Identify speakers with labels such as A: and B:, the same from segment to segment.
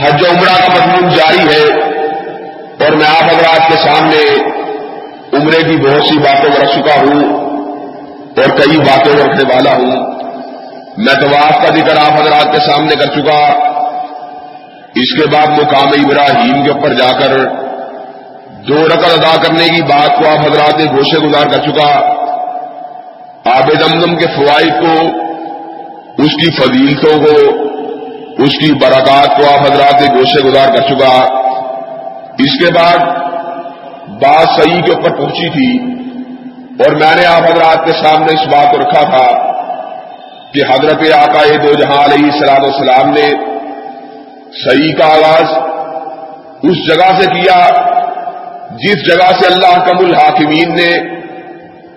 A: حج و عمرہ کا مضمون جاری ہے اور میں آپ حضرات کے سامنے عمرے کی بہت سی باتوں رکھ چکا ہوں اور کئی باتیں رکھنے والا ہوں۔ میں طواف کا ذکر آپ حضرات کے سامنے کر چکا۔ اس کے بعد مقام ابراہیم کے اوپر جا کر دو رقم ادا کرنے کی بات کو آپ حضرات نے گوشے گزار کر چکا۔ آب دمدم کے فوائد کو، اس کی فضیلتوں کو اس کی برکات کو آپ حضرات نے گوشے گزار کر چکا۔ اس کے بعد بات صحیح کے اوپر پہنچی تھی اور میں نے آپ حضرات کے سامنے اس بات کو رکھا تھا کہ حضرت آقا دو جہاں علیہ سلام السلام نے صحیح کا آغاز اس جگہ سے کیا جس جگہ سے اللہ کم الحاکمین نے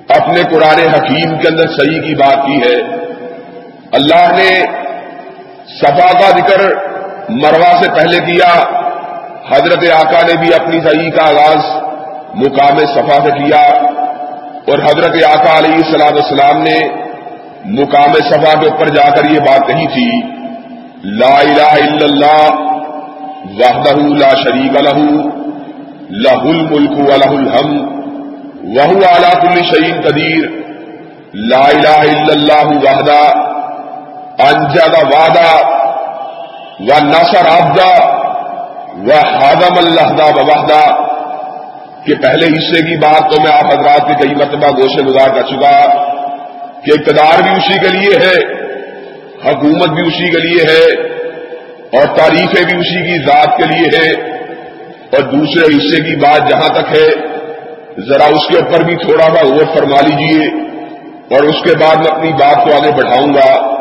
A: اپنے قرآن حکیم کے اندر صحیح کی بات کی ہے۔ اللہ نے صفا کا ذکر مروا سے پہلے کیا، حضرت آقا نے بھی اپنی صحیح کا آغاز مقام صفا سے کیا اور حضرت آقا علیہ السلام السلام نے مقام صفا کے اوپر جا کر یہ بات کہی تھی، لا الہ الا اللہ وحدہ لا شریک لہ لہ الملک و لہ الحم وہ اعلیٰ کل شعین قدیر، لا الہ الا اللہ وحدہ انجد وعدہ و نصر آبدہ و حادم اللہ وحدہ کہ پہلے حصے کی بات تو میں آپ حضرات کی کئی مرتبہ گوشے گزار کر چکا کہ اقتدار بھی اسی کے لیے ہے، حکومت بھی اسی کے لیے ہے اور تاریخیں بھی اسی کی ذات کے لیے ہے اور دوسرے حصے کی بات جہاں تک ہے، ذرا اس کے اوپر بھی تھوڑا سا غور فرما لیجیے اور اس کے بعد میں اپنی بات کو آگے بڑھاؤں گا۔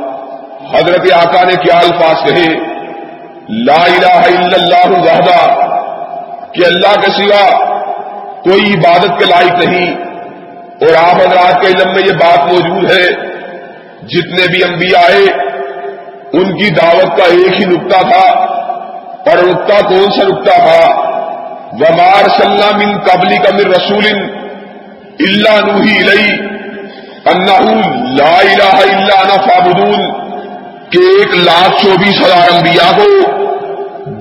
A: حضرت آقا نے کیا الفاظ کہے؟ لا الہ الا اللہ وحدہ، کہ اللہ کے سوا کوئی عبادت کے لائق نہیں۔ اور آپ حضرات کے علم میں یہ بات موجود ہے، جتنے بھی انبیاء آئے، ان کی دعوت کا ایک ہی نقطہ تھا۔ اور نقطہ کون سا نقطہ تھا؟ ومار سلام ان قبلی کا مر رسول اللہ نوہی لئی انہ لا الہ الا انا فابدون ایک لاکھ چوبیس ہزار انبیاء کو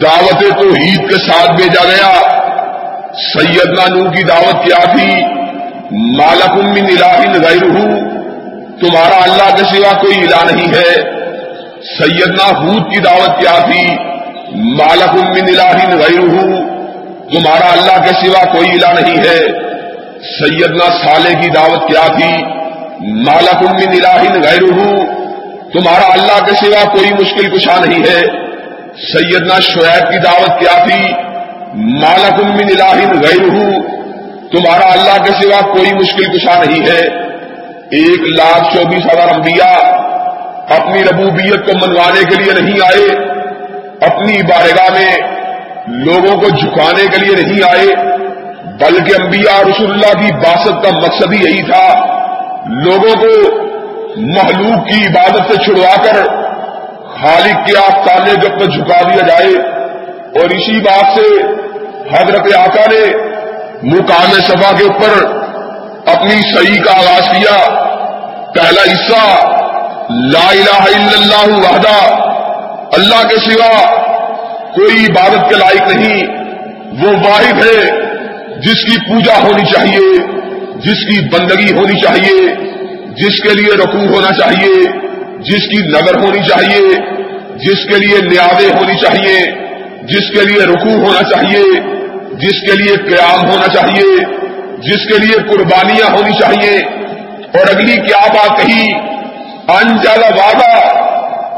A: دعوت توحید کے ساتھ بھیجا گیا۔ سیدنا نو کی دعوت کیا تھی؟ مالک من الہ غیر تمہارا اللہ کے سوا کوئی الہ نہیں ہے۔ سیدنا حود کی دعوت کیا تھی؟ مالک من الہ غیر تمہارا اللہ کے سوا کوئی الہ نہیں ہے۔ سیدنا سالے کی دعوت کیا تھی؟ مالک من الہ غیر تمہارا اللہ کے سوا کوئی مشکل کشا نہیں ہے۔ سیدنا شعیب کی دعوت کیا تھی؟ مالک من الہ غیر تمہارا اللہ کے سوا کوئی مشکل کشا نہیں ہے۔ ایک لاکھ چوبیس ہزار انبیاء اپنی ربوبیت کو منوانے کے لیے نہیں آئے۔ اپنی بارگاہ میں لوگوں کو جھکانے کے لیے نہیں آئے۔ بلکہ انبیاء رسول اللہ کی باسط کا مقصد ہی یہی تھا۔ لوگوں کو محلوق کی عبادت سے چھڑوا کر خالق کے آفتانے جب تک جھکا دیا جائے۔ اور اسی بات سے حضرت آقا نے مقام سبا کے اوپر اپنی صحیح کا آغاز کیا۔ پہلا حصہ، لا الہ الا اللہ وحدہ، اللہ کے سوا کوئی عبادت کے لائق نہیں۔ وہ واحد ہے جس کی پوجا ہونی چاہیے، جس کی بندگی ہونی چاہیے۔ جس کے لیے رقو ہونا چاہیے، جس کی نظر ہونی چاہیے، جس کے لیے نیادیں ہونی چاہیے، جس کے لیے رکوع ہونا چاہیے، جس کے لیے قیام ہونا چاہیے، جس کے لیے قربانیاں ہونی چاہیے۔ اور اگلی کیا بات کہی؟ انجالا وعدہ،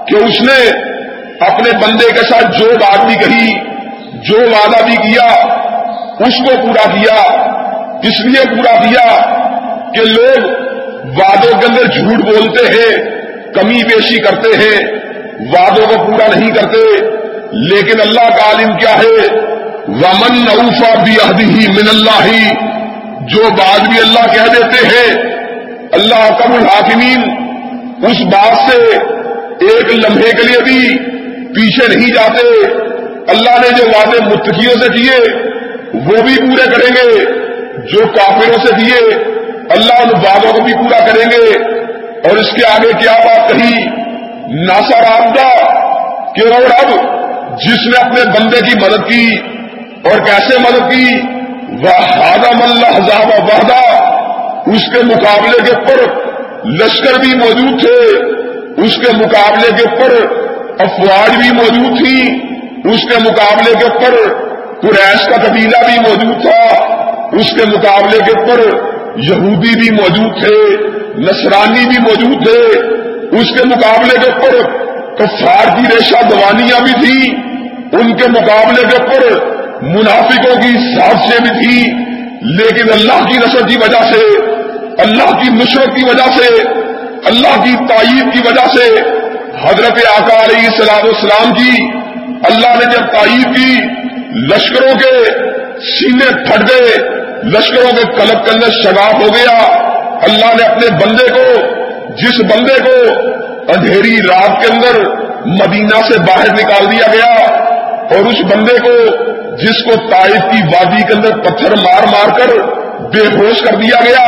A: کہ اس نے اپنے بندے کے ساتھ جو بات بھی کہی، جو وعدہ بھی کیا، اس کو پورا کیا۔ اس لیے پورا کیا کہ لوگ وعدوں کے اندر جھوٹ بولتے ہیں، کمی بیشی کرتے ہیں، وعدوں کو پورا نہیں کرتے، لیکن اللہ کا عالم کیا ہے؟ ومن نوفا بھی ہی من اللہ ہی جو بات بھی اللہ کہہ دیتے ہیں، اللہ کم الحاکمین، اس بات سے ایک لمحے کے لیے بھی پیچھے نہیں جاتے۔ اللہ نے جو وعدے متقیوں سے کیے، وہ بھی پورے کریں گے، جو کافروں سے کیے اللہ ان وعدوں کو بھی پورا کریں گے اور اس کے آگے کیا بات کہی؟ ناسا رابطہ کہ اور اب جس نے اپنے بندے کی مدد کی اور کیسے مدد کی؟ وہ ہادم اللہ حضاب وحدہ اس کے مقابلے کے پر لشکر بھی موجود تھے۔ اس کے مقابلے کے پر افواج بھی موجود تھی۔ اس کے مقابلے کے پر قریش کا قبیلہ بھی موجود تھا۔ اس کے مقابلے کے پر یہودی بھی موجود تھے، نصرانی بھی موجود تھے، اس کے مقابلے کے پر کفار کی ریشہ دوانیاں بھی تھی ان کے مقابلے کے پر منافقوں کی سازشیں بھی تھی لیکن اللہ کی نصر کی وجہ سے، اللہ کی نصرت کی وجہ سے، اللہ کی تائید کی وجہ سے حضرت آقا علیہ السلام السلام کی، اللہ نے جب تائید کی، لشکروں کے سینے پھٹ گئے۔ لشکروں کے کلب کے اندر شگاف ہو گیا۔ اللہ نے اپنے بندے کو، جس بندے کو اندھیری رات کے اندر مدینہ سے باہر نکال دیا گیا اور اس بندے کو جس کو تائف کی وادی کے اندر پتھر مار مار کر بے ہوش کر دیا گیا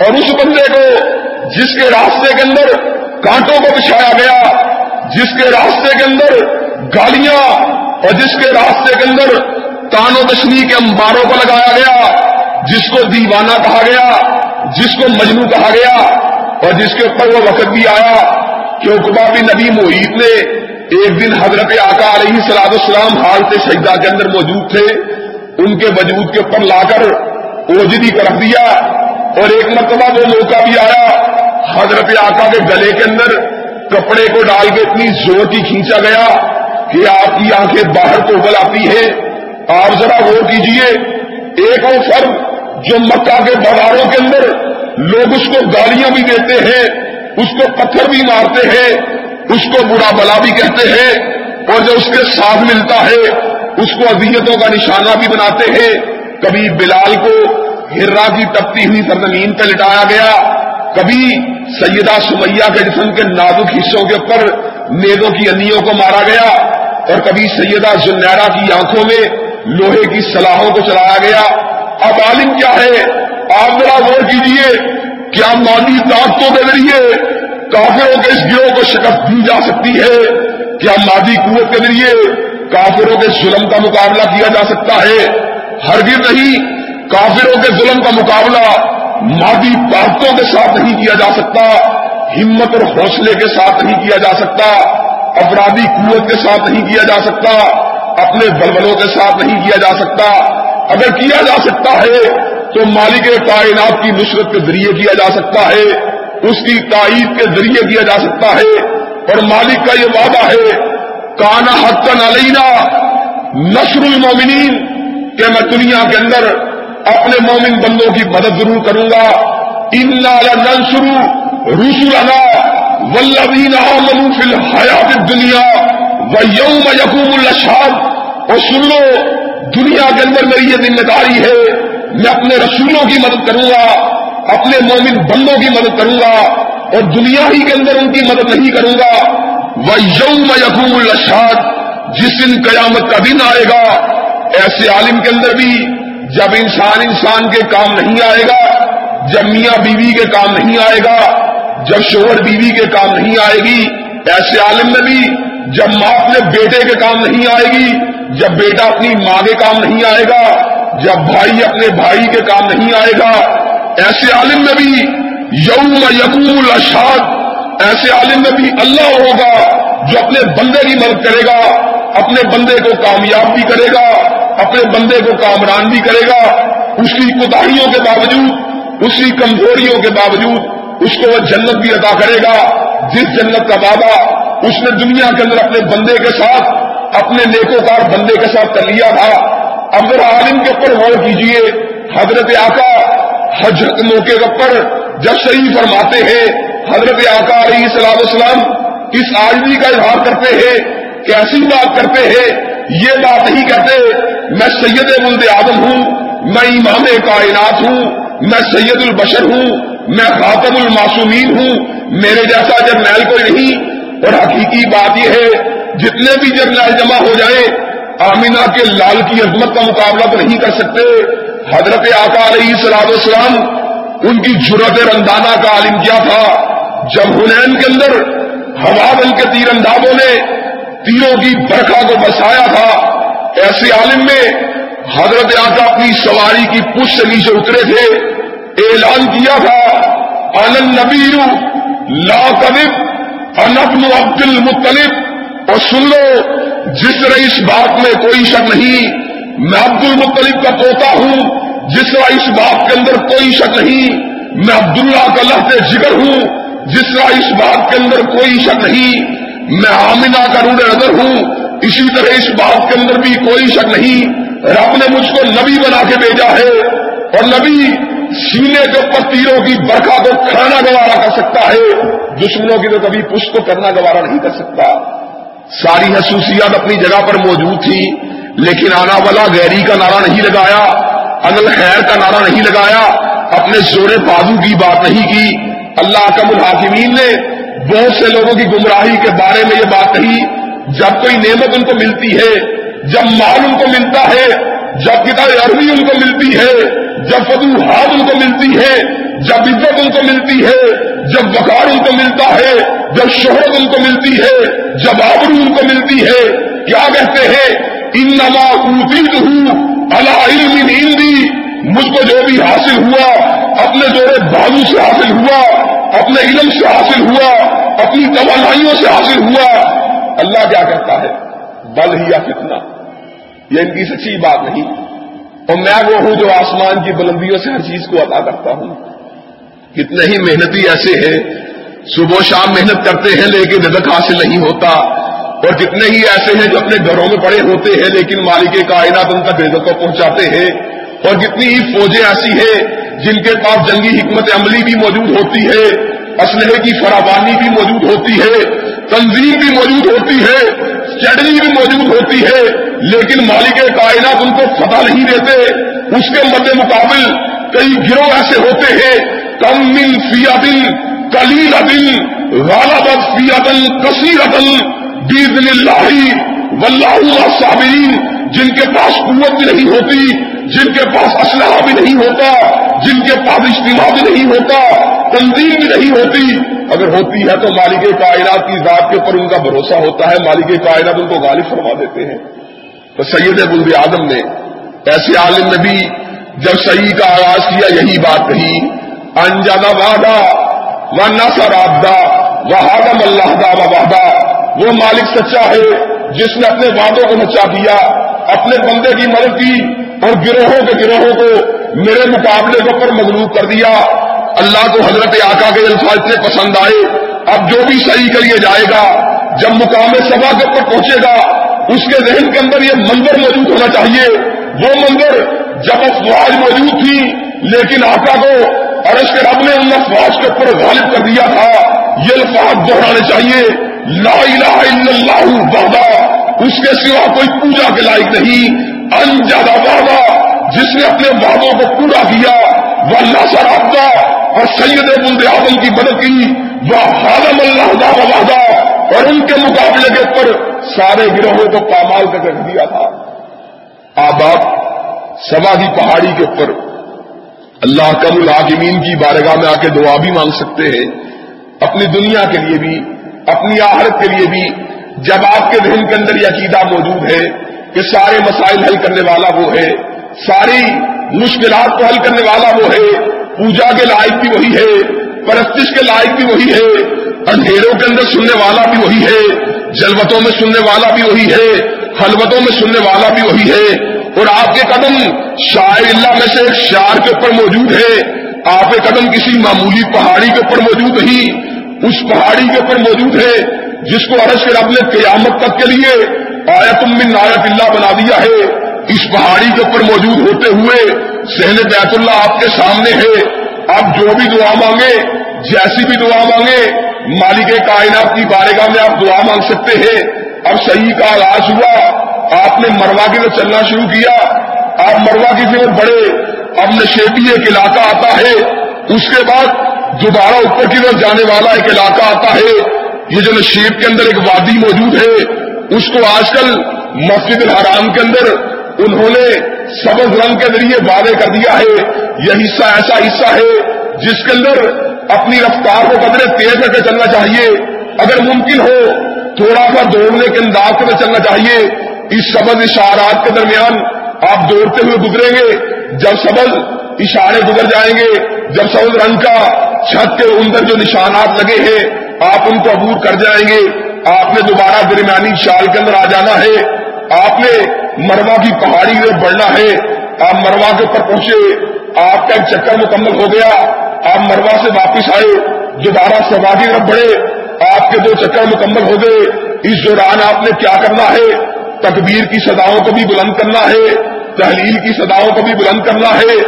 A: اور اس بندے کو جس کے راستے کے اندر کانٹوں کو بچھایا گیا، جس کے راستے کے اندر گالیاں اور جس کے راستے کے اندر تان و تشنی کے امباروں کو لگایا گیا جس کو دیوانہ کہا گیا، جس کو مجنو کہا گیا، اور جس کے اوپر وہ وقت بھی آیا کہ اقبا بھی نبی محیط نے ایک دن حضرت آقا علیہ سلاد السلام حالت سجدہ کے اندر موجود تھے، ان کے وجود کے اوپر لا کر اوجدی کر رکھ دیا اور ایک مرتبہ وہ موقع بھی آیا، حضرت آقا کے گلے کے اندر کپڑے کو ڈال کے اتنی زور کی کھینچا گیا کہ آپ کی آنکھیں باہر کو ابل آتی ہے آپ ذرا غور کیجیے، ایک وہ فرد جو مکہ کے بازاروں کے اندر لوگ اس کو گالیاں بھی دیتے ہیں، اس کو پتھر بھی مارتے ہیں، اس کو برا بلا بھی کہتے ہیں، اور جو اس کے ساتھ ملتا ہے، اس کو اذیتوں کا نشانہ بھی بناتے ہیں۔ کبھی بلال کو ہررا کی تپتی ہوئی سرزمین پہ لٹایا گیا، کبھی سیدہ سمیہ کے جسم کے نازک حصوں کے اوپر نیزوں کی انیوں کو مارا گیا، اور کبھی سیدہ زنیرا کی آنکھوں میں لوہے کی سلاحوں کو چلایا گیا۔ اب عالم کیا ہے؟ آپ ذرا غور کیجیے کیا مادی طاقتوں کے ذریعے کافروں کے اس گروہ کو شکست دی جا سکتی ہے کیا مادی قوت کے ذریعے کافروں کے ظلم کا مقابلہ کیا جا سکتا ہے۔ ہرگز نہیں، کافروں کے ظلم کا مقابلہ مادی طاقتوں کے ساتھ نہیں کیا جا سکتا، ہمت اور حوصلے کے ساتھ نہیں کیا جا سکتا افرادی قوت کے ساتھ نہیں کیا جا سکتا، اپنے بلبلوں کے ساتھ نہیں کیا جا سکتا۔ اگر کیا جا سکتا ہے تو مالک کائنات کی نصرت کے ذریعے کیا جا سکتا ہے، اس کی تائید کے ذریعے کیا جا سکتا ہے۔ اور مالک کا یہ وعدہ ہے، کانا حقن علینا نشر المومنین، کہ میں دنیا کے اندر اپنے مومن بندوں کی مدد ضرور کروں گا۔ ان ننسرو رسولنا ولبین فی الحیات دنیا و یوم یقوم الشاد اور سن لو دنیا کے اندر میری یہ ذمہ داری ہے، میں اپنے رسولوں کی مدد کروں گا، اپنے مومن بندوں کی مدد کروں گا اور دنیا ہی کے اندر ان کی مدد نہیں کروں گا۔ وہ یوم یقوم الشاد جس دن قیامت کا دن آئے گا، ایسے عالم کے اندر بھی جب انسان انسان کے کام نہیں آئے گا، جب میاں بیوی کے کام نہیں آئے گا، جب شوہر بیوی کے کام نہیں آئے گی، ایسے عالم میں بھی جب ماں اپنے بیٹے کے کام نہیں آئے گی، جب بیٹا اپنی ماں کے کام نہیں آئے گا، جب بھائی اپنے بھائی کے کام نہیں آئے گا، ایسے عالم میں بھی یوم یقوم الاشاد ایسے عالم میں بھی اللہ ہوگا جو اپنے بندے کی مدد کرے گا، اپنے بندے کو کامیاب بھی کرے گا، اپنے بندے کو کامران بھی کرے گا۔ اس کی کوتاہیوں کے باوجود اس کی کمزوریوں کے باوجود، اس کو وہ جنت بھی ادا کرے گا، جس جنت کا وعدہ اس نے دنیا کے اندر اپنے بندے کے ساتھ، اپنے نیکوکار بندے کے ساتھ کر لیا تھا۔ اب ذرا عالم کے اوپر غور کیجیے حضرت آقا حجرت موقع کے اوپر جب صحیح فرماتے ہیں، حضرت آقا علیہ السلام اسلام کس آجمی کا اظہار کرتے ہیں کیسی بات کرتے ہیں، یہ بات نہیں کرتے میں سید ملد آدم ہوں، میں امام کائنات ہوں، میں سید البشر ہوں، میں خاتم الماسومین ہوں، میرے جیسا جرنیل کوئی نہیں۔ اور حقیقی بات یہ ہے، جتنے بھی جرنیل جمع ہو جائیں، آمینہ کے لال کی عظمت کا مقابلہ تو نہیں کر سکتے۔ حضرت آقا علیہ سلاد السلام ان کی جرت رندانہ کا عالم کیا تھا۔ جب ہنین کے اندر ہوا بل کے تیر اندازوں نے تیروں کی برکھا کو بسایا تھا، ایسے عالم میں حضرت آقا اپنی سواری کی پش سے نیچے اترے تھے۔ اعلان کیا تھا آنند نبی لا قلب انبن عبد المطلب اور سن لو، جس طرح اس بات میں کوئی شک نہیں، میں عبد المطلب کا پوتا ہوں، جس طرح اس بات کے اندر کوئی شک نہیں، میں عبداللہ کا لہتے جگر ہوں، جس طرح اس بات کے اندر کوئی شک نہیں، میں آمینہ کا روڈ نظر ہوں، اسی طرح اس بات کے اندر بھی کوئی شک نہیں۔ رب نے مجھ کو نبی بنا کے بھیجا ہے، اور نبی سینے کے اوپر تیروں کی برکھا کو کھانا گوارا کر سکتا ہے، دشمنوں کی تو کبھی پش کو کرنا گوارا نہیں کر سکتا۔ ساری حصوصیات اپنی جگہ پر موجود تھی، لیکن آنا والا گیری کا نعرہ نہیں لگایا انل خیر کا نعرہ نہیں لگایا، اپنے زور بازو کی بات نہیں کی۔ اللہ کم الحاکمین نے بہت سے لوگوں کی گمراہی کے بارے میں یہ بات کہی، جب کوئی نعمت ان کو ملتی ہے، جب مال ان کو ملتا ہے جب کتاب عربی ان کو ملتی ہے، جب فتوحات ان کو ملتی ہے، جب عزت ان کو ملتی ہے، جب وقار ان کو ملتا ہے، جب شہرت ان کو ملتی ہے، جب آبرو ان کو ملتی ہے، کیا کہتے ہیں؟ ان نما ہوں اللہ علم ہندی مجھ کو جو بھی حاصل ہوا، اپنے جوڑے بازو سے حاصل ہوا، اپنے علم سے حاصل ہوا، اپنی توانائیوں سے حاصل ہوا، اللہ کیا کہتا ہے؟ بل ہی یا کتنا یہ ان کی سچی بات نہیں۔ اور میں وہ ہوں جو آسمان کی بلندیوں سے ہر چیز کو عطا کرتا ہوں۔ کتنے ہی محنتی ایسے ہیں، صبح شام محنت کرتے ہیں لیکن رزق حاصل نہیں ہوتا۔ اور جتنے ہی ایسے ہیں جو اپنے گھروں میں پڑے ہوتے ہیں لیکن مالک کائنات ان تک رزق کو پہنچاتے ہیں۔ اور جتنی ہی فوجیں ایسی ہیں جن کے پاس جنگی حکمت عملی بھی موجود ہوتی ہے، اسلحے کی فراوانی بھی موجود ہوتی ہے۔ تنظیم بھی موجود ہوتی ہے اسٹریٹجی بھی موجود ہوتی ہے، لیکن مالک کائنات ان کو فتح نہیں دیتے۔ اس کے مد مقابل کئی گروہ ایسے ہوتے ہیں، کم من فیا دن کلیل دن غالب فیا دن کثیر دن بیدن اللہ، واللہ صابرین جن کے پاس قوت بھی نہیں ہوتی، جن کے پاس اسلحہ بھی نہیں ہوتا، جن کے پاس اجتماع بھی نہیں ہوتا، تنظیم بھی نہیں ہوتی۔ اگر ہوتی ہے تو مالک کائنات کی ذات کے اوپر ان کا بھروسہ ہوتا ہے، مالک کائنات ان کو غالب فرما دیتے ہیں۔ تو سید بلد آدم نے ایسے عالم نے بھی جب صحیح کا آغاز کیا، یہی بات کہی، انجانا وعدہ و نسر آبدہ وہ ہادم اللہ دا وعدہ وہ مالک سچا ہے، جس نے اپنے وعدوں کو نچا دیا۔ اپنے بندے کی مدد کی اور گروہوں کے گروہوں کو میرے مقابلے کے اوپر مغلوب کر دیا۔ اللہ کو حضرت آقا کے الفاظ اتنے پسند آئے۔ اب جو بھی صحیح کریے جائے گا، جب مقام سبا کے اوپر پہنچے گا، اس کے ذہن کے اندر یہ منظر موجود ہونا چاہیے۔ وہ منظر جب افواج موجود تھی، لیکن آقا کو عرش کے رب نے ان افواج کے اوپر غالب کر دیا تھا۔ یہ الفاظ دہرانے چاہیے۔ لا الہ الا اللہ وحدہ۔ اس کے سوا کوئی پوجا کے لائق نہیں۔ ان زیادہ وعدہ جس نے اپنے وعدوں کو پورا کیا، وہ اللہ سرابہ اور سید بند آدم کی مدد کی، وہ حالم اللہ وعدہ اور ان کے مقابلے کے اوپر سارے گروہوں کو پامال کر رکھ دیا تھا۔ آپ آپ سوا کی پہاڑی کے اوپر۔ اللہ کم العاقمین کی بارگاہ میں آ کے دعا بھی مانگ سکتے ہیں۔ اپنی دنیا کے لیے بھی، اپنی آہرت کے لیے بھی جب آپ کے ذہن کے اندر یہ عقیدہ موجود ہے کہ سارے مسائل حل کرنے والا وہ ہے، ساری مشکلات کو حل کرنے والا وہ ہے، پوجا کے لائق بھی وہی ہے، پرستش کے لائق بھی وہی ہے، اندھیروں کے اندر سننے والا بھی وہی ہے، جلوتوں میں سننے والا بھی وہی ہے، حلوتوں میں سننے والا بھی وہی ہے۔ اور آپ کے قدم شاعر اللہ میں سے ایک شعر کے اوپر موجود ہے۔ آپ کے قدم کسی معمولی پہاڑی کے اوپر موجود نہیں، اس پہاڑی کے اوپر موجود ہے۔ جس کو عرش کے رب نے قیامت تک کے لیے آیت من نایت اللہ بنا دیا ہے، اس پہاڑی کے اوپر موجود ہوتے ہوئے سہن بیت اللہ آپ کے سامنے ہے۔ آپ جو بھی دعا مانگے جیسی بھی دعا مانگے مالک کائنات کی بارگاہ میں آپ دعا مانگ سکتے ہیں۔ اب صحیح کا آغاز ہوا، آپ نے مروا کی طرف چلنا شروع کیا۔ آپ مروا کی طرف بڑے اب نشیبی ایک علاقہ آتا ہے۔ اس کے بعد دوبارہ اوپر کی طرف جانے والا ایک علاقہ آتا ہے۔ یہ جو نشیب کے اندر ایک وادی موجود ہے، اس کو آج کل مسجد الحرام کے اندر انہوں نے سبز رنگ کے ذریعے وعدے کر دیا ہے۔ یہ حصہ ایسا حصہ ہے جس کے اندر اپنی رفتار کو قدرے تیز کر کے چلنا چاہیے۔ اگر ممکن ہو تھوڑا سا دوڑنے کے انداز سے چلنا چاہیے۔ اس سبز اشارات کے درمیان آپ دوڑتے ہوئے گزریں گے۔ جب سبز اشارے گزر جائیں گے، جب سبز رنگ کا چھت کے اندر جو نشانات لگے ہیں آپ ان کو عبور کر جائیں گے۔ آپ نے دوبارہ درمیانی شال کے اندر آ جانا ہے۔ آپ نے مروا کی پہاڑی میں بڑھنا ہے۔ آپ مروا کے اوپر پہنچے۔ آپ کا ایک چکر مکمل ہو گیا۔ آپ مروا سے واپس آئے۔ دوبارہ سوا کی طرف بڑھے۔ آپ کے دو چکر مکمل ہو گئے۔ اس دوران آپ نے کیا کرنا ہے؟ تکبیر کی صداؤں کو بھی بلند کرنا ہے۔ تحلیل کی صداؤں کو بھی بلند کرنا ہے۔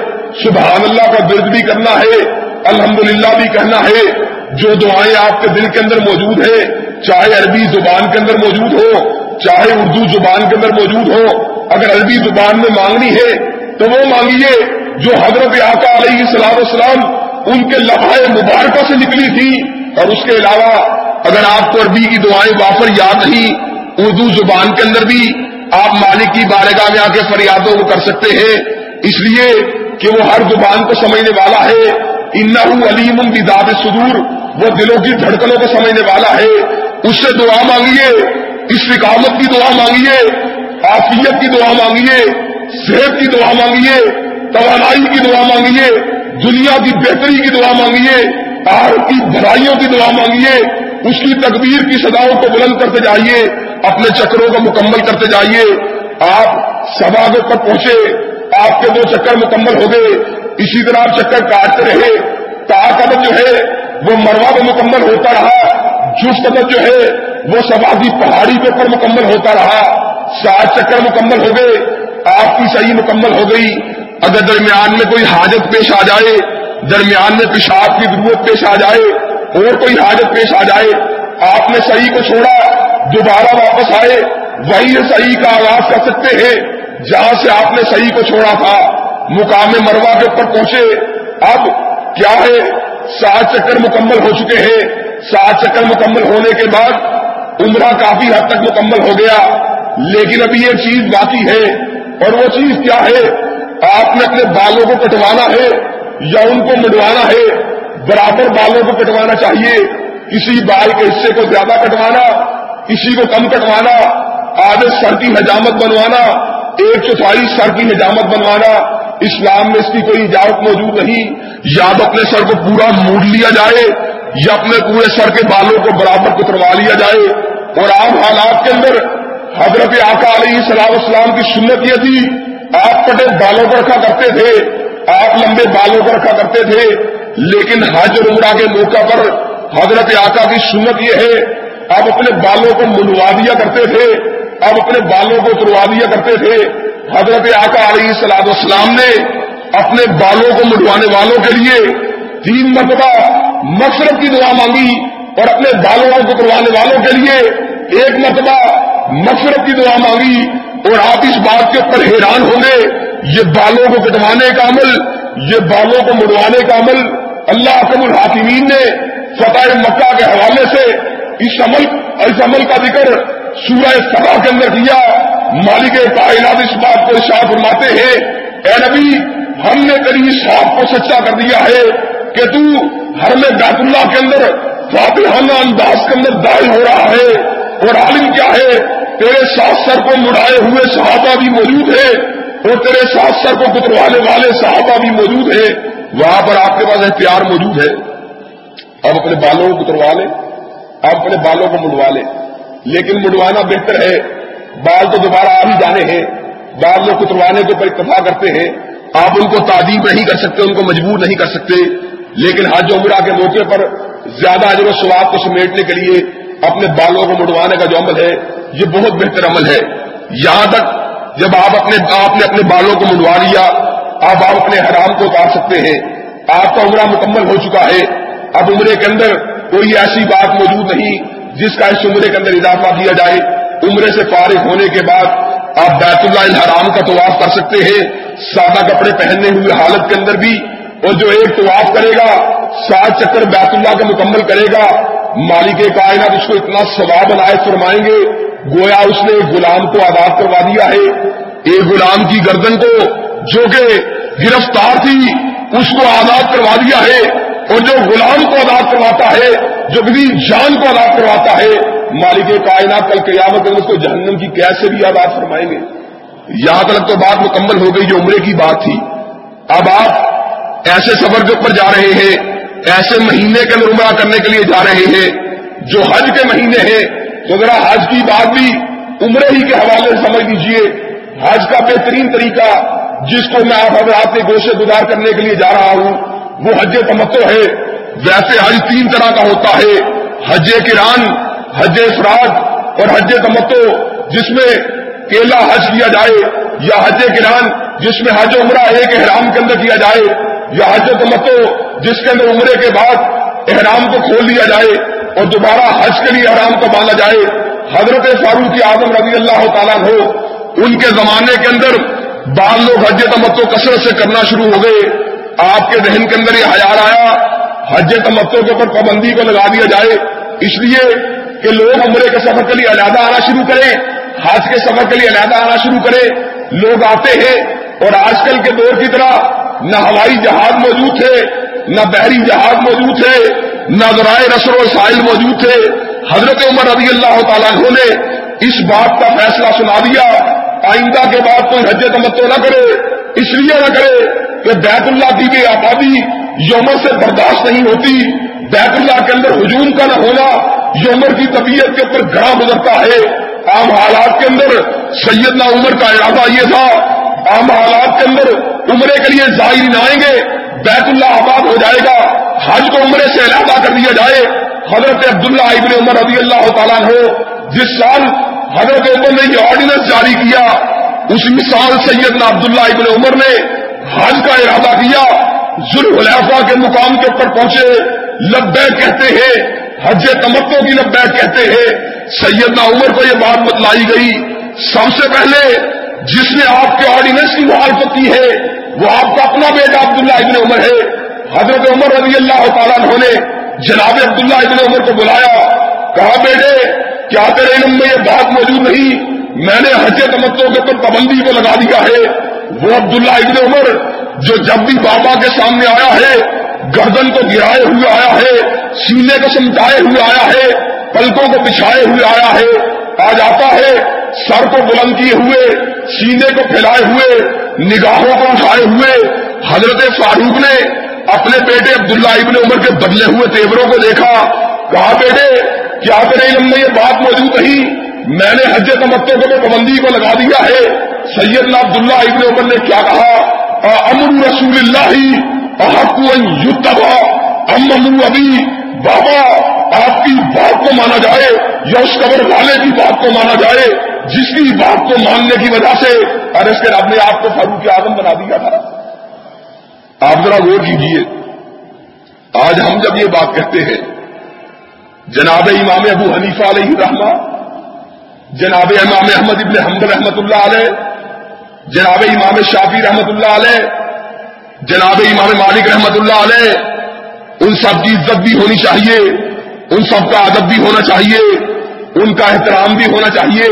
A: سبحان اللہ کا درد بھی کرنا ہے۔ الحمدللہ بھی کہنا ہے۔ جو دعائیں آپ کے دل کے اندر موجود ہیں، چاہے عربی زبان کے اندر موجود ہو، چاہے اردو زبان کے اندر موجود ہو، اگر عربی زبان میں مانگنی ہے، تو وہ مانگیے جو حضرت آقا علیہ السلام السلام ان کے لمحے مبارکہ سے نکلی تھی۔ اور اس کے علاوہ، اگر آپ کو عربی کی دعائیں وافر یاد نہیں، اردو زبان کے اندر بھی آپ مالک کی بارگاہ میں آ کے فریادوں کو کر سکتے ہیں۔ اس لیے کہ وہ ہر زبان کو سمجھنے والا ہے۔ ان علیم کی داد سدور وہ دلوں کی دھڑکنوں کو سمجھنے والا ہے۔ اس سے دعا مانگیے استقامت کی دعا مانگیے آفیت کی دعا مانگیے، صحت کی دعا مانگیے، توانائی کی دعا مانگیے، دنیا کی بہتری کی دعا مانگیے، آر کی بھلائیوں کی دعا مانگیے۔ اس کی تقدیر کی سداؤں کو بلند کرتے جائیے، اپنے چکروں کو مکمل کرتے جائیے۔ آپ سبا پر پہنچے، آپ کے دو چکر مکمل ہو گئے۔ اسی طرح آپ چکر کاٹتے رہے تا قدم جو ہے، وہ مروا میں مکمل ہوتا رہا، جس قدم جو ہے، وہ سبا کی پہاڑی کے اوپر مکمل ہوتا رہا۔ سات چکر مکمل ہو گئے، آپ کی صحیح مکمل ہو گئی۔ اگر درمیان میں کوئی حاجت پیش آ جائے، درمیان میں پیشاب کی ضرورت پیش آ جائے، اور کوئی حاجت پیش آ جائے، آپ نے صحیح کو چھوڑا، دوبارہ واپس آئے، وہی صحیح کا آغاز کر سکتے ہیں، جہاں سے آپ نے صحیح کو چھوڑا تھا۔ مقام مروا کے اوپر پہنچے۔ اب کیا ہے؟ سات چکر مکمل ہو چکے ہیں۔ سات چکر مکمل ہونے کے بعد عمرہ کافی حد تک مکمل ہو گیا۔ لیکن ابھی یہ چیز باقی ہے۔ اور وہ چیز کیا ہے؟ آپ نے اپنے بالوں کو کٹوانا ہے یا ان کو مڈوانا ہے؟ برابر بالوں کو کٹوانا چاہیے۔ کسی بال کے حصے کو زیادہ کٹوانا، کسی کو کم کٹوانا، آدھے سر کی حجامت بنوانا، ایک چوتھائی سر کی حجامت بنوانا۔ اسلام میں اس کی کوئی اجازت موجود نہیں۔ یا تو اپنے سر کو پورا موڑ لیا جائے، یا اپنے پورے سر کے بالوں کو برابر کتروا لیا جائے۔ اور عام حالات کے اندر حضرت آقا علیہ السلام اسلام کی سنت یہ تھی، آپ پٹے بالوں کو رکھا کرتے تھے، آپ لمبے بالوں کو رکھا کرتے تھے۔ لیکن حج اور عمرہ کے موقع پر حضرت آقا کی سنت یہ ہے اب اپنے بالوں کو منڈوا دیا کرتے تھے اب اپنے بالوں کو اتروا دیا کرتے تھے۔ حضرت آقا علیہ السلام اسلام نے اپنے بالوں کو منڈوانے والوں کے لیے تین مرتبہ مقصد کی دعا مانگی اور اپنے بالوں کو اتروانے والوں کے لیے ایک مرتبہ مقصد کی دعا مانگی اور آپ اس بات کے اوپر حیران ہوں گے، یہ بالوں کو کٹوانے کا عمل، یہ بالوں کو مڑوانے کا عمل اللہ اکم الحاکمین نے فتح مکہ کے حوالے سے اس عمل اس عمل کا ذکر سورہ سبا کے اندر کیا۔ مالک کائنات اس بات کو اشاع فرماتے ہیں، اے نبی، ہم نے تیری اس کو سچا کر دیا ہے کہ تو ہر میں بیت اللہ کے اندر فاتحانہ انداز کے اندر دائر ہو رہا ہے اور عالم کیا ہے، تیرے ساتھ سر کو مڑائے ہوئے صحابہ بھی موجود ہے اور تیرے ساتھ سر کو کتروانے والے صحابہ بھی موجود ہے وہاں پر آپ کے پاس اختیار موجود ہے۔ اب اپنے بالوں کو کتروا لیں، آپ اپنے بالوں کو منڈوا لیں، لیکن منڈوانا بہتر ہے بال تو دوبارہ آ ہی جانے ہیں۔ بال لوگ کتروانے کے اوپر اتفاق کرتے ہیں۔ آپ ان کو تعدیب نہیں کر سکتے، ان کو مجبور نہیں کر سکتے۔ لیکن حج عمرہ کے موقع پر زیادہ اجر و سواب کو سمیٹنے کے لیے اپنے بالوں کو منڈوانے کا جو عمل ہے، یہ بہت بہتر عمل ہے۔ یہاں تک جب آپ اپنے، آپ نے اپنے بالوں کو منڈوا لیا آپ آپ اپنے حرام کو اتار سکتے ہیں۔ آپ کا عمرہ مکمل ہو چکا ہے۔ اب عمرے کے اندر کوئی ایسی بات موجود نہیں جس کا اس عمرے کے اندر اضافہ کیا جائے۔ عمرے سے فارغ ہونے کے بعد آپ بیت اللہ الحرام کا طواف کر سکتے ہیں، سادہ کپڑے پہننے ہوئے حالت کے اندر بھی، اور جو ایک طواف کرے گا، سات چکر بیت اللہ کا مکمل کرے گا، مالک کائنات اس کو اتنا ثواب عنایت فرمائیں گے، گویا اس نے ایک غلام کو آزاد کروا دیا ہے۔ ایک غلام کی گردن کو جو کہ گرفتار تھی، اس کو آزاد کروا دیا ہے، اور جو غلام کو آزاد کرواتا ہے، جو کسی جان کو آزاد کرواتا ہے مالک کائنات کل قیامت اس کو جہنم کی قید سے بھی آباد فرمائیں گے۔ یہاں تک تو بات مکمل ہو گئی جو عمرے کی بات تھی۔ اب آپ ایسے سفر کے اوپر جا رہے ہیں، ایسے مہینے کے اندر عمرہ کرنے کے لیے جا رہے ہیں جو حج کے مہینے ہیں۔ تو ذرا حج کی بات بھی عمرے ہی کے حوالے سے سمجھ لیجیے حج کا بہترین طریقہ جس کو میں آپ حضرات کے گوشے گزار کرنے کے لیے جا رہا ہوں، وہ حج تمتو ہے۔ ویسے حج تین طرح کا ہوتا ہے۔ حج کران حج افراد اور حج تمتو جس میں کیلا حج کیا جائے یا حج کران جس میں حج عمرہ ایک احرام کے اندر کیا جائے یا حج تمتو جس کے اندر عمرے کے بعد احرام کو کھول لیا جائے اور دوبارہ حج کے لیے احرام کو باندھا جائے۔ حضرت فاروق اعظم رضی اللہ تعالیٰ ہو ان کے زمانے کے اندر بعض لوگ حج تمتو کثرت سے کرنا شروع ہو گئے۔ آپ کے ذہن کے اندر یہ حیال آیا، حج تمتو کے اوپر پابندی کو لگا دیا جائے۔ اس لیے کہ لوگ عمرے کے سفر کے لیے علیحدہ آنا شروع کریں، حج کے سفر کے لیے علیحدہ آنا شروع کریں۔ لوگ آتے ہیں اور آج کل کے دور کی طرح نہ ہوائی جہاز موجود تھے، نہ بحری جہاز موجود تھے، نہ ذرائع رسر و سائل موجود تھے۔ حضرت عمر رضی اللہ تعالیٰ نے اس بات کا فیصلہ سنا دیا۔ آئندہ کے بعد کوئی حج تمتو نہ کرے، اس لیے نہ کرے کہ بیت اللہ کی بھی آبادی یومر سے برداشت نہیں ہوتی، بیت اللہ کے اندر ہجوم کا نہ ہونا۔ یومر کی طبیعت کے اوپر گڑا گزرتا ہے، عام حالات کے اندر سیدنا عمر کا ارادہ یہ تھا، عام حالات کے اندر عمرے کے لیے ظاہر نہ آئیں گے، بیت اللہ آباد ہو جائے گا، حج کو عمرے سے علیحدہ کر دیا جائے۔ حضرت عبداللہ ابن عمر رضی اللہ تعالیٰ ہو جس سال حضرت عمر نے یہ آرڈیننس جاری کیا اسی سال سیدنا عبداللہ ابن عمر نے حج کا ارادہ کیا۔ ذوالحفا کے مقام کے اوپر پہنچے، لبیک کہتے ہیں حج تمکوں کی لبیک کہتے ہیں، سیدنا عمر کو یہ بات بتلائی گئی۔ سب سے پہلے جس نے آپ کے آرڈیننس کی مخالفت کی ہے وہ آپ کا اپنا بیٹا عبداللہ ابن عمر ہے۔ حضرت عمر رضی اللہ تعالیٰ نے جناب عبداللہ ابن عمر کو بلایا۔ کہا، بیٹے، کیا تیرے علم میں یہ بات موجود نہیں؟ میں نے حج تمتوں کے اوپر پابندی کو لگا دیا ہے۔ وہ عبداللہ ابن عمر جو جب بھی بابا کے سامنے آیا ہے گردن کو گرائے ہوئے آیا ہے، سینے کو سمجھائے ہوئے آیا ہے، پلکوں کو بچھائے ہوئے آیا ہے۔ آ جاتا ہے، سر کو بلند کیے ہوئے، سینے کو پھیلائے ہوئے، نگاہوں کو اٹھائے ہوئے۔ حضرت فاروق نے اپنے بیٹے عبداللہ ابن عمر کے بدلے ہوئے تیوروں کو دیکھا۔ کہا، بیٹے، کیا تیرے علم میں یہ بات موجود نہیں؟ میں نے حج تمتوں کو پابندی کو لگا دیا ہے۔ سیدنا عبداللہ ابن عمر نے کیا کہا؟ امر رسول اللہ احق ام امر ابھی بابا، آپ کی بات کو مانا جائے یا اس قبر والے کی بات کو مانا جائے، جس کی بات کو ماننے کی وجہ سے اور اس کے رب نے آپ کو فاروق اعظم بنا دیا تھا۔ آپ ذرا غور کیجیے آج ہم جب یہ بات کہتے ہیں، جناب امام ابو حنیفہ علیہ رحمہ جناب امام احمد ابن حمد رحمت اللہ علیہ، جناب امام شافی رحمت اللہ علیہ جناب امام مالک رحمت اللہ علیہ، ان سب کی عزت بھی ہونی چاہیے، ان سب کا ادب بھی ہونا چاہیے، ان کا احترام بھی ہونا چاہیے،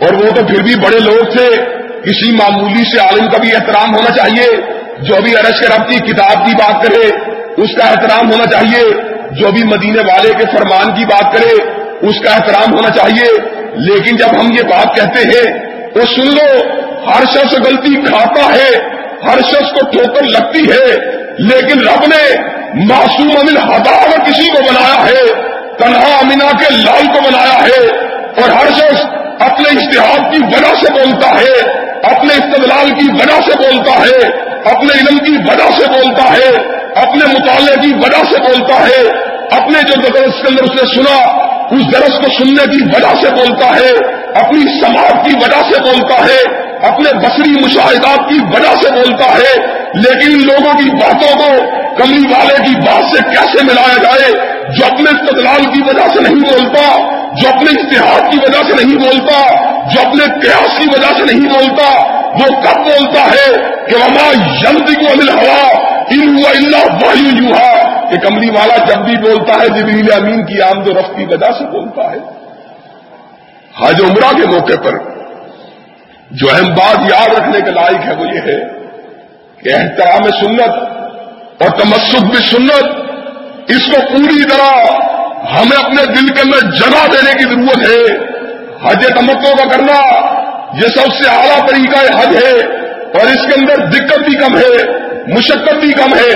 A: اور وہ تو پھر بھی بڑے لوگ تھے، کسی معمولی سے عالم کا بھی احترام ہونا چاہیے، جو ابھی ارش کے رب کی کتاب کی بات کرے، اس کا احترام ہونا چاہیے، جو بھی مدینے والے کے فرمان کی بات کرے، اس کا احترام ہونا چاہیے۔ لیکن جب ہم یہ بات کہتے ہیں، تو سن لو، ہر شخص غلطی کھاتا ہے ہر شخص کو ٹھوکر لگتی ہے، لیکن رب نے معصوم امن ہدا کسی کو بنایا ہے، تنہا امینا کے لال کو بنایا ہے اور ہر شخص اپنے اشتہار کی وجہ سے بولتا ہے، اپنے استدلال کی وجہ سے بولتا ہے، اپنے علم کی وجہ سے بولتا ہے، اپنے مطالعے کی وجہ سے بولتا ہے، اپنے جو درس کے اندر اس نے سنا، اس درس کو سننے کی وجہ سے بولتا ہے، اپنی سماج کی وجہ سے بولتا ہے۔ اپنے بصری مشاہدات کی وجہ سے بولتا ہے، لیکن ان لوگوں کی باتوں کو کملی والے کی بات سے کیسے ملایا جائے؟ جو اپنے استدلال کی وجہ سے نہیں بولتا، جو اپنے اشتہار کی وجہ سے نہیں بولتا، جو اپنے قیاس کی وجہ سے نہیں بولتا، وہ کب بولتا ہے کہ وما یمتی کو امل ہوا ان اللہ واہی یوہا کہ کملی والا جب بھی بولتا ہے، جبریل امین کی آمد و رفت کی وجہ سے بولتا ہے۔ حج عمرہ کے موقع پر جو اہم بات یاد رکھنے کے لائق ہے وہ یہ ہے کہ احترام سنت اور تمسک بھی سنت، اس کو پوری طرح ہمیں اپنے دل کے اندر جگہ دینے کی ضرورت ہے۔ حج تمکوں کا کرنا یہ سب سے اعلیٰ طریقہ حج ہے اور اس کے اندر دقت بھی کم ہے، مشقت بھی کم ہے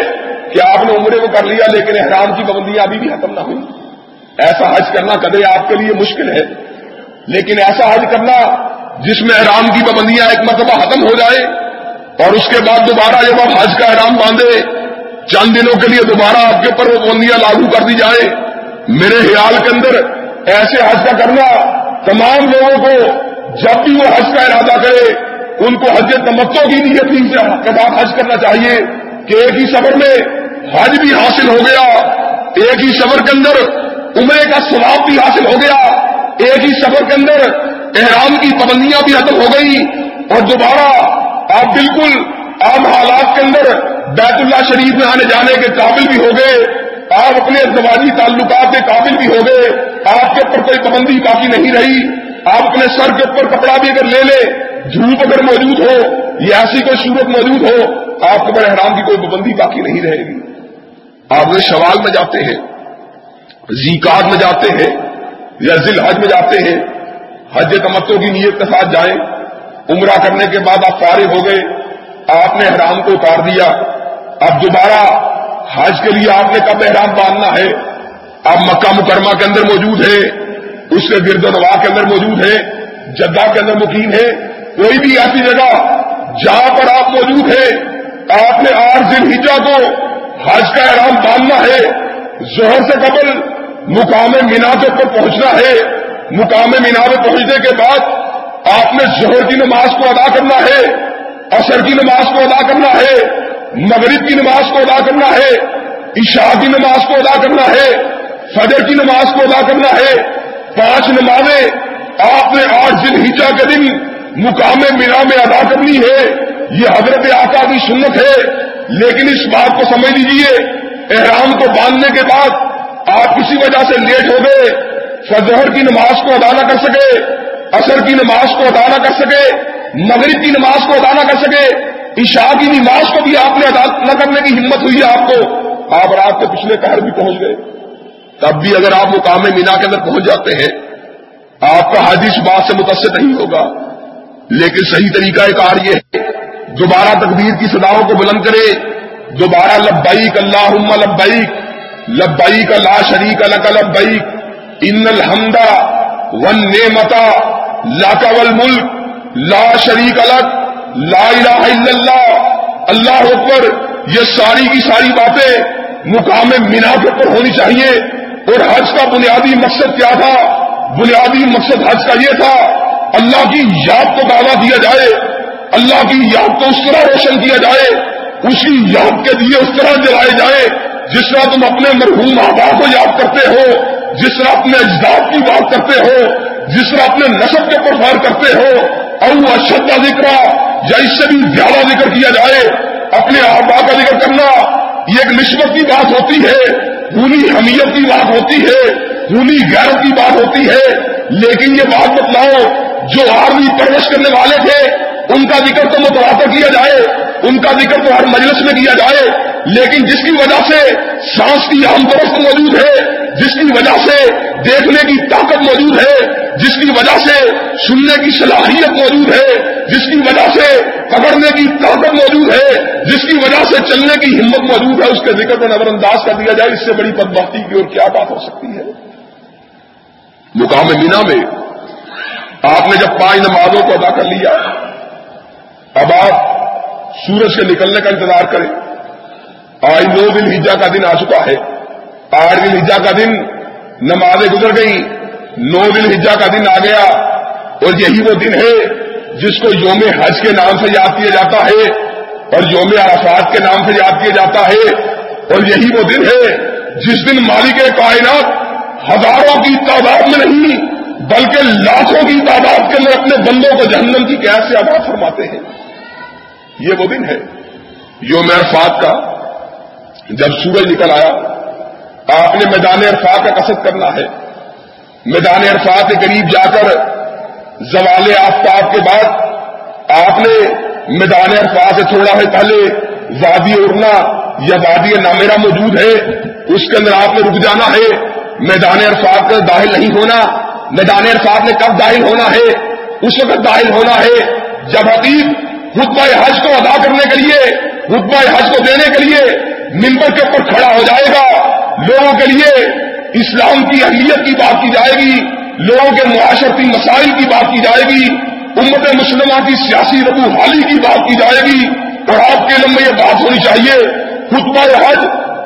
A: کہ آپ نے عمرے کو کر لیا لیکن احرام کی پابندیاں ابھی بھی ختم نہ ہوئی۔ ایسا حج کرنا کدے آپ کے لیے مشکل ہے، لیکن ایسا حج کرنا جس میں احرام کی پابندیاں ایک مرتبہ ختم ہو جائے اور اس کے بعد دوبارہ جب آپ حج کا احرام باندھے، چند دنوں کے لیے دوبارہ آپ کے اوپر وہ پابندیاں لاگو کر دی جائے میرے خیال کے اندر ایسے حج کا کرنا تمام لوگوں کو جب بھی وہ حج کا ارادہ کرے، ان کو حج تمتوں کی نیت کے بعد حج کرنا چاہیے کہ ایک ہی سفر میں حج بھی حاصل ہو گیا، ایک ہی سفر کے اندر عمرے کا سواب بھی حاصل ہو گیا، ایک ہی سفر کے اندر احرام کی پابندیاں بھی ختم ہو گئی اور دوبارہ آپ بالکل عام حالات کے اندر بیت اللہ شریف میں آنے جانے کے قابل بھی ہو گئے، آپ اپنے ازدواجی تعلقات کے قابل بھی ہو گئے، آپ کے اوپر کوئی پابندی باقی نہیں رہی۔ آپ اپنے سر کے اوپر کپڑا بھی اگر لے لیں جھوٹ اگر موجود ہو یا ایسی کوئی صورت موجود ہو، آپ کے اوپر احرام کی کوئی پابندی باقی نہیں رہے گی۔ آپ شوال میں جاتے ہیں زیکات میں جاتے ہیں یا ذیل حج میں جاتے ہیں حج تمتوں کی نیت کے ساتھ جائیں۔ عمرہ کرنے کے بعد آپ فارغ ہو گئے۔ آپ نے احرام کو اتار دیا۔ اب دوبارہ حج کے لیے آپ نے کب احرام باندھنا ہے؟ اب مکہ مکرمہ کے اندر موجود ہے۔ اس کے گرد و نواح کے اندر موجود ہے۔ جدہ کے اندر مقیم ہے۔ کوئی بھی ایسی جگہ جہاں پر آپ موجود ہیں، آپ نے آٹھ دن ہجا کو حج کا احرام باندھنا ہے۔ زہر سے قبل مقام مینا کے اوپر پہنچنا ہے۔ مقام مینا پہنچنے کے بعد آپ نے زہر کی نماز کو ادا کرنا ہے اثر کی نماز کو ادا کرنا ہے، مغرب کی نماز کو ادا کرنا ہے، عشاء کی نماز کو ادا کرنا ہے، فجر کی نماز کو ادا کرنا ہے۔ پانچ نمازیں آپ نے آٹھ دن ہیچا کے دن مقام مینا میں ادا کرنی ہے۔ یہ حضرت آقا کی سنت ہے۔ لیکن اس بات کو سمجھ لیجیے احرام کو باندھنے کے بعد آپ کسی وجہ سے لیٹ ہو گئے۔ فضہر کی نماز کو ادا نہ کر سکے اثر کی نماز کو ادا نہ کر سکے، مغرب کی نماز کو ادا نہ کر سکے، عشاء کی نماز کو بھی آپ نے ادا نہ کرنے کی ہمت ہوئی ہے آپ کو، آپ رات کے پچھلے پہر بھی پہنچ گئے۔ تب بھی اگر آپ مقام مینا کے اندر پہنچ جاتے ہیں، آپ کا حدیث بات سے متاثر نہیں ہوگا۔ لیکن صحیح طریقہ کار یہ ہے، دوبارہ تقدیر کی صداؤں کو بلند کرے، دوبارہ لبیک اللہ لبیک لبیک لا شریک لک لبیک ان الحمد ون نعمتا لا کول ملک لا شریک الگ لا الہ الا اللہ اللہ اکبر یہ ساری کی ساری باتیں مقام مینا کے اوپر ہونی چاہیے اور حج کا بنیادی مقصد کیا تھا؟ بنیادی مقصد حج کا یہ تھا اللہ کی یاد کو دعویٰ دیا جائے، اللہ کی یاد کو اس طرح روشن کیا جائے اس کی یاد کے لیے اس طرح جلائے جائے جس طرح تم اپنے مرحوم آبا کو یاد کرتے ہو جس طرح اپنے اجداد کی بات کرتے ہو، جس طرح اپنے نصب کے پرفار کرتے ہو اور اشد کا ذکر، یا اس سے بھی زیادہ ذکر کیا جائے، اپنے آبا کا ذکر کرنا، یہ ایک نسبت کی بات ہوتی ہے پوری حمیت کی بات ہوتی ہے پوری غیرت کی بات ہوتی ہے، لیکن یہ بات بتلاؤ جو آرمی پرورش کرنے والے تھے، ان کا ذکر تو متواتر کیا جائے، ان کا ذکر تو ہر مجلس میں کیا جائے، لیکن جس کی وجہ سے سانس کی عام درست موجود ہے جس کی وجہ سے دیکھنے کی طاقت موجود ہے، جس کی وجہ سے سننے کی صلاحیت موجود ہے، جس کی وجہ سے پکڑنے کی طاقت موجود ہے، جس کی وجہ سے چلنے کی ہمت موجود ہے، اس کے ذکر کو نظر انداز کر دیا جائے، اس سے بڑی بدبختی کی اور کیا بات ہو سکتی ہے؟ مقام مینا میں آپ نے جب پانچ نمازوں کو ادا کر لیا، اب آپ سورج کے نکلنے کا انتظار کریں۔ آج نو دن ہجا کا دن آ چکا ہے۔ آٹھ دن ہجا کا دن، نمازیں گزر گئی نو دن ہجا کا دن آ گیا۔ اور یہی وہ دن ہے جس کو یوم حج کے نام سے یاد کیا جاتا ہے اور یوم عرفات کے نام سے یاد کیا جاتا ہے۔ اور یہی وہ دن ہے جس دن مالک کائنات ہزاروں کی تعداد میں نہیں، بلکہ لاکھوں کی تعداد کے اندر اپنے بندوں کو جہنم کی قید سے آباد فرماتے ہیں۔ یہ وہ دن ہے۔ یوم عرفات کا جب سورج نکل آیا آپ نے میدان عرفات کا قصد کرنا ہے۔ میدان عرفات کے قریب جا کر زوال آفتاب کے بعد آپ نے میدان عرفات سے تھوڑا ہے پہلے وادی اڑنا یا وادی نامیرا موجود ہے، اس کے اندر آپ نے رک جانا ہے۔ میدان عرفات کا داخل نہیں ہونا، میدان عرفات میں کب داخل ہونا ہے؟ اس وقت داخل ہونا ہے جب حقیق خطبہ حج کو ادا کرنے کے لیے خطبہ حج کو دینے کے لیے ممبر کے اوپر کھڑا ہو جائے گا۔ لوگوں کے لیے اسلام کی اہمیت کی بات کی جائے گی، لوگوں کے معاشرتی مسائل کی بات کی جائے گی، امت مسلمہ کی سیاسی ربو حالی کی بات کی جائے گی۔ اور آپ کے لمبے یہ بات ہونی چاہیے، خطبہ حج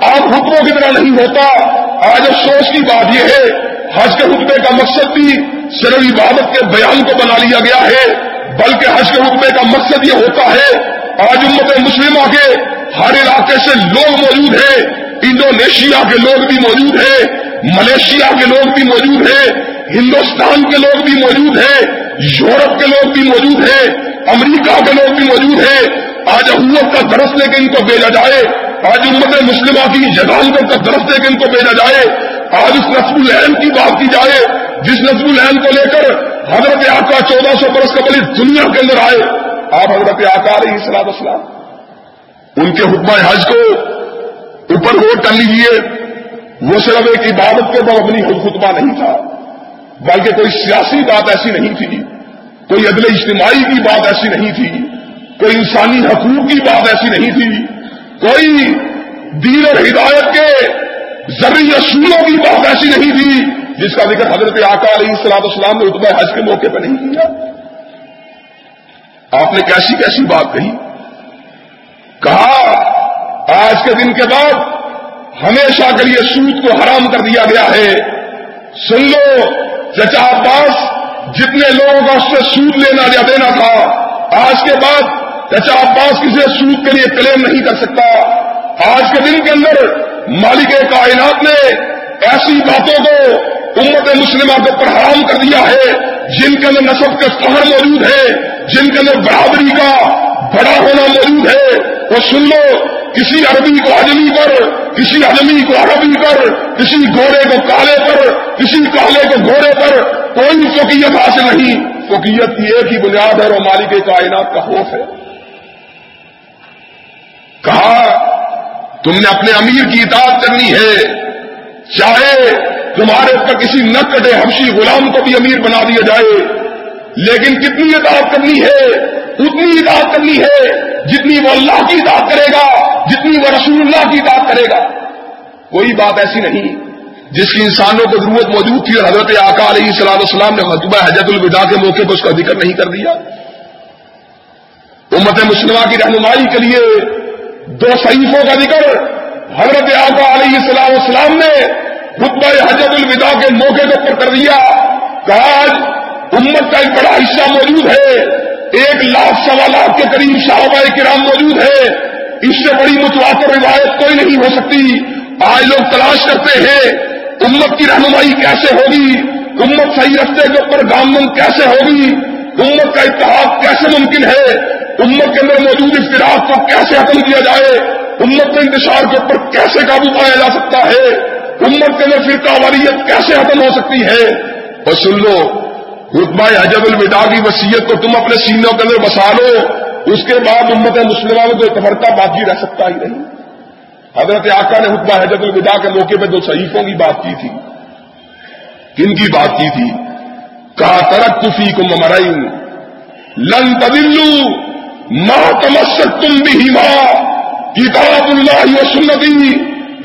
A: عام خطبوں کی طرح نہیں ہوتا۔ آج افسوس کی بات یہ ہے، حج کے خطبے کا مقصد بھی صرف عبادت کے بیان کو بنا لیا گیا ہے، بلکہ حج کے خطبے کا مقصد یہ ہوتا ہے، آج امت مسلمہ کے ہر علاقے سے لوگ موجود ہیں۔ انڈونیشیا کے لوگ بھی موجود ہیں، ملیشیا کے لوگ بھی موجود ہیں، ہندوستان کے لوگ بھی موجود ہیں، یورپ کے لوگ بھی موجود ہیں، امریکہ کے لوگ بھی موجود ہیں۔ آج حکومت کا درس لے کے ان کو بھیجا جائے، آج امت مسلمہ کی جگانوں کا درس دے کے ان کو بھیجا جائے، آج اس نصب العین کی بات کی جائے، جس نصب العین کو لے کر حضرت آقا چودہ سو برس قبل دنیا کے اندر آئے، آپ حضرت آقا رہی سلاد اسلام ان کے حکمہ حج کو اوپر ووٹ کر لیجیے وہ صرف ایک عبادت کے بعد اپنی خطبہ نہیں تھا۔ بلکہ کوئی سیاسی بات ایسی نہیں تھی، کوئی عدل اجتماعی کی بات ایسی نہیں تھی، کوئی انسانی حقوق کی بات ایسی نہیں تھی، کوئی دین اور ہدایت کے ذریعے اصولوں کی بات ایسی نہیں تھی، جس کا ذکر حضرت آقا علیہ السلام اسلام نے اتبا حج کے موقع پہ نہیں کیا۔ آپ نے کیسی کیسی بات کہی؟ کہا آج کے دن کے بعد ہمیشہ کے لیے سود کو حرام کر دیا گیا ہے۔ سن لو، چچا عباس جتنے لوگوں کا اس سے سود لینا یا دینا تھا، آج کے بعد چچا عباس کسی سود کے لیے کلیم نہیں کر سکتا۔ آج کے دن کے اندر مالک کائنات نے ایسی باتوں کو امت مسلمہ کے اوپر حرام کر دیا ہے، جن کے اندر نصب کے فہر موجود ہے، جن کے اندر برابری کا بڑا ہونا موجود ہے۔ وہ سن لو، کسی عربی کو اجمی پر، کسی اجمی کو عربی پر، کسی گھوڑے کو کالے پر، کسی کالے کو گھوڑے پر کوئی فوکیت حاصل نہیں۔ فوکیت کی ایک ہی بنیاد ہے اور مالک کائنات کا خوف ہے۔ کہا، تم نے اپنے امیر کی اطاعت کرنی ہے۔ چاہے تمہارے اوپر کسی نہ کٹے حبشی غلام کو بھی امیر بنا دیا جائے۔ لیکن کتنی اطاعت کرنی ہے؟ اتنی اطاعت کرنی ہے جتنی وہ اللہ کی اطاعت کرے گا، جتنی وہ رسول اللہ کی اطاعت کرے گا۔ کوئی بات ایسی نہیں جس کی انسانوں کو ضرورت موجود تھی اور حضرت آقا علیہ السلام السلام نے خطبہ حجت الوداع کے موقع پر اس کا ذکر نہیں کر دیا۔ امت مسلمہ کی رہنمائی کے لیے دو صحیفوں کا ذکر حضرت آقا علیہ السلام السلام نے خطبہ حجت الوداع کے موقع کے اوپر کر دیا۔ کہ آج امت کا ایک بڑا حصہ موجود ہے۔ ایک لاکھ سوا لاکھ کے قریب صحابہ کرام موجود ہے اس سے بڑی متواتر روایت کوئی نہیں ہو سکتی۔ آج لوگ تلاش کرتے ہیں، امت کی رہنمائی کیسے ہوگی؟ امت صحیح رستے کے اوپر گامن کیسے ہوگی؟ امت کا اتحاد کیسے ممکن ہے؟ امت کے اندر موجود اختلاف کو کیسے ختم کیا جائے؟ امت کے انتشار کے اوپر کیسے قابو پایا جا سکتا ہے؟ امت کے اندر فرقہ واریت کیسے ختم ہو سکتی ہے؟ اور سن لو رتبہ حجب الوداع کی وسیعت کو تم اپنے سینوں کے اندر بسا لو، اس کے بعد امت مسلمہ میں کوئی تفرقہ باقی رہ سکتا ہی نہیں۔ حضرت آقا نے حکمہ حجت الوداع کے موقع پہ دو صحیفوں کی بات کی تھی۔ کن کی بات کی تھی؟ کہا ترک تفی کو ممرائن لن تدلو ماں تمسک تم بھی ماں کتاب اللہ و سنتی۔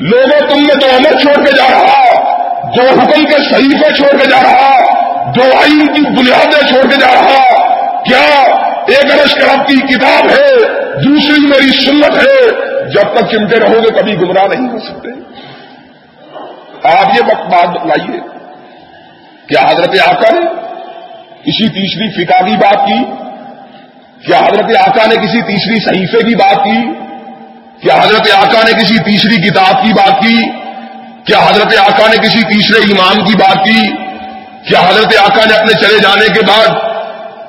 A: لوگوں تم نے تو عمر چھوڑ کے جا رہا دو حکم کے صحیفے چھوڑ کے جا رہا۔ دو آئین کی بنیادیں چھوڑ کے جا رہا۔ کیا ایک ارش کرب کی کتاب ہے، دوسری میری سنت ہے۔ جب تک چمٹے رہو گے کبھی گمراہ نہیں ہو سکتے۔ آپ یہ وقت بات بتلائیے کیا حضرت آقا نے کسی تیسری فقہ کی بات کی؟ کیا حضرت آقا نے کسی تیسری صحیفے کی بات کی؟ کیا حضرت آقا نے کسی تیسری کتاب کی بات کی؟ کیا حضرت آقا نے کسی تیسرے امام کی بات کی؟ کیا حضرت آقا نے اپنے چلے جانے کے بعد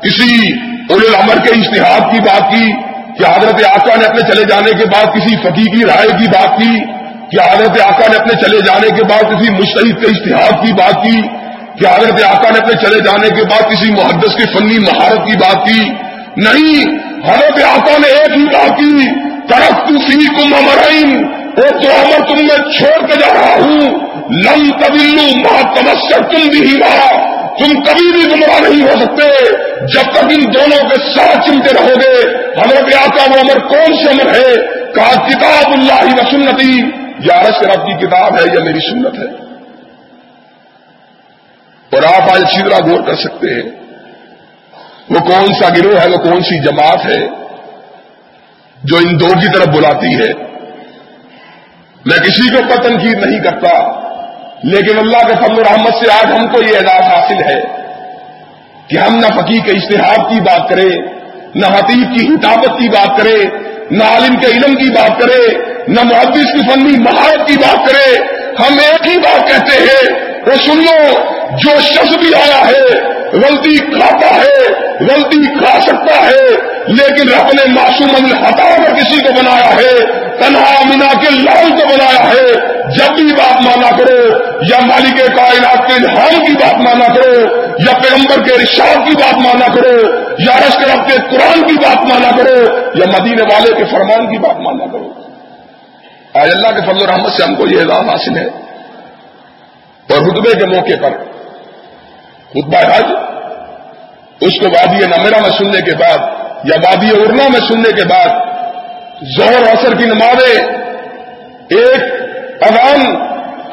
A: کسی اول العمر کے اشتہاد کی بات کی کیا حضرت آقا نے اپنے چلے جانے کے بعد کسی فقی کی رائے کی بات کی کیا حضرت آقا نے اپنے چلے جانے کے بعد کسی مشتحد کے اشتہاد کی بات کی کیا حضرت آقا نے اپنے چلے جانے کے بعد کسی محدث کی فنی مہارت کی بات کی۔ نہیں، حضرت آقا نے ایک ہی بات کی طرف تو سی کو ممرائن وہ تو تم میں چھوڑ کے جا رہا ہوں۔ لم تبلو ماں تمسر تم بھی ہی رہا تم کبھی بھی گمراہ نہیں ہو سکتے۔ جب تک ان دونوں کے ساتھ چلتے رہو گے، حضرت آتا وہ عمر کون سے عمر ہے؟ کہا، کتاب اللہ و سنتی۔ یا رس رب کی کتاب ہے یا میری سنت ہے؟ اور آپ آج اچھی طرح غور کر سکتے ہیں، وہ کون سا گروہ ہے، وہ کون سی جماعت ہے جو ان دو کی طرف بلاتی ہے؟ میں کسی کے اوپر تنقید نہیں کرتا۔ لیکن اللہ کے فضل رحمت سے آج ہم کو یہ اعزاز حاصل ہے کہ ہم نہ فقی کے اشتہار کی بات کریں، نہ حتیب کی حتابت کی بات کریں، نہ عالم کے علم کی بات کرے نہ محدث کی فنی مہارت کی بات کرے ہم ایک ہی بات کہتے ہیں، وہ سن لو جو شخص بھی آیا ہے، غلطی کھاتا ہے، غلطی کھا سکتا ہے، لیکن رب نے معصوم ہٹا کر کسی کو بنایا ہے تنہا منا کے لال کو بنایا ہے۔ جب بھی بات مانا کرو، یا مالک کائنات کے الحام کی بات مانا کرو، یا پیغمبر کے رشاد کی بات مانا کرو، یا رس کے قرآن کی بات مانا کرو، یا مدینے والے کے فرمان کی بات مانا کرو۔ آج اللہ کے فضل و رحمت سے ہم کو یہ اعزاز حاصل ہے۔ اور رتبے کے موقع پر خطبہ حج، اس کو وادی نمیرا میں سننے کے بعد، یا وادی ارنا میں سننے کے بعد زہر اثر کی نمازیں ایک اذان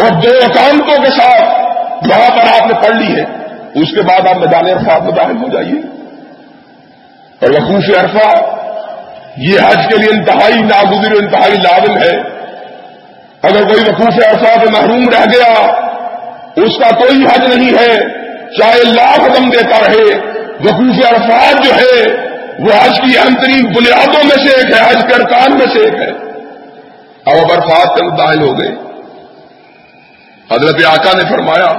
A: اور دو اکانتوں کے ساتھ وہاں پر آپ نے پڑھ لی ہے۔ اس کے بعد آپ میدان عرفات میں داخل ہو جائیے۔ اور وقوف عرفہ، یہ حج کے لیے انتہائی ناگزر انتہائی لازم ہے۔ اگر کوئی وقوف عرفہ سے محروم رہ گیا، اس کا کوئی حج نہیں ہے، چاہے لاکھ دم دیتا رہے۔ وقوف عرفات جو ہے وہ حج کی اہم ترین بنیادوں میں سے ایک ہے، حج کے ارکان میں سے ایک ہے۔ اب اب عرفات کے مداحل ہو گئے۔ حضرت آقا نے فرمایا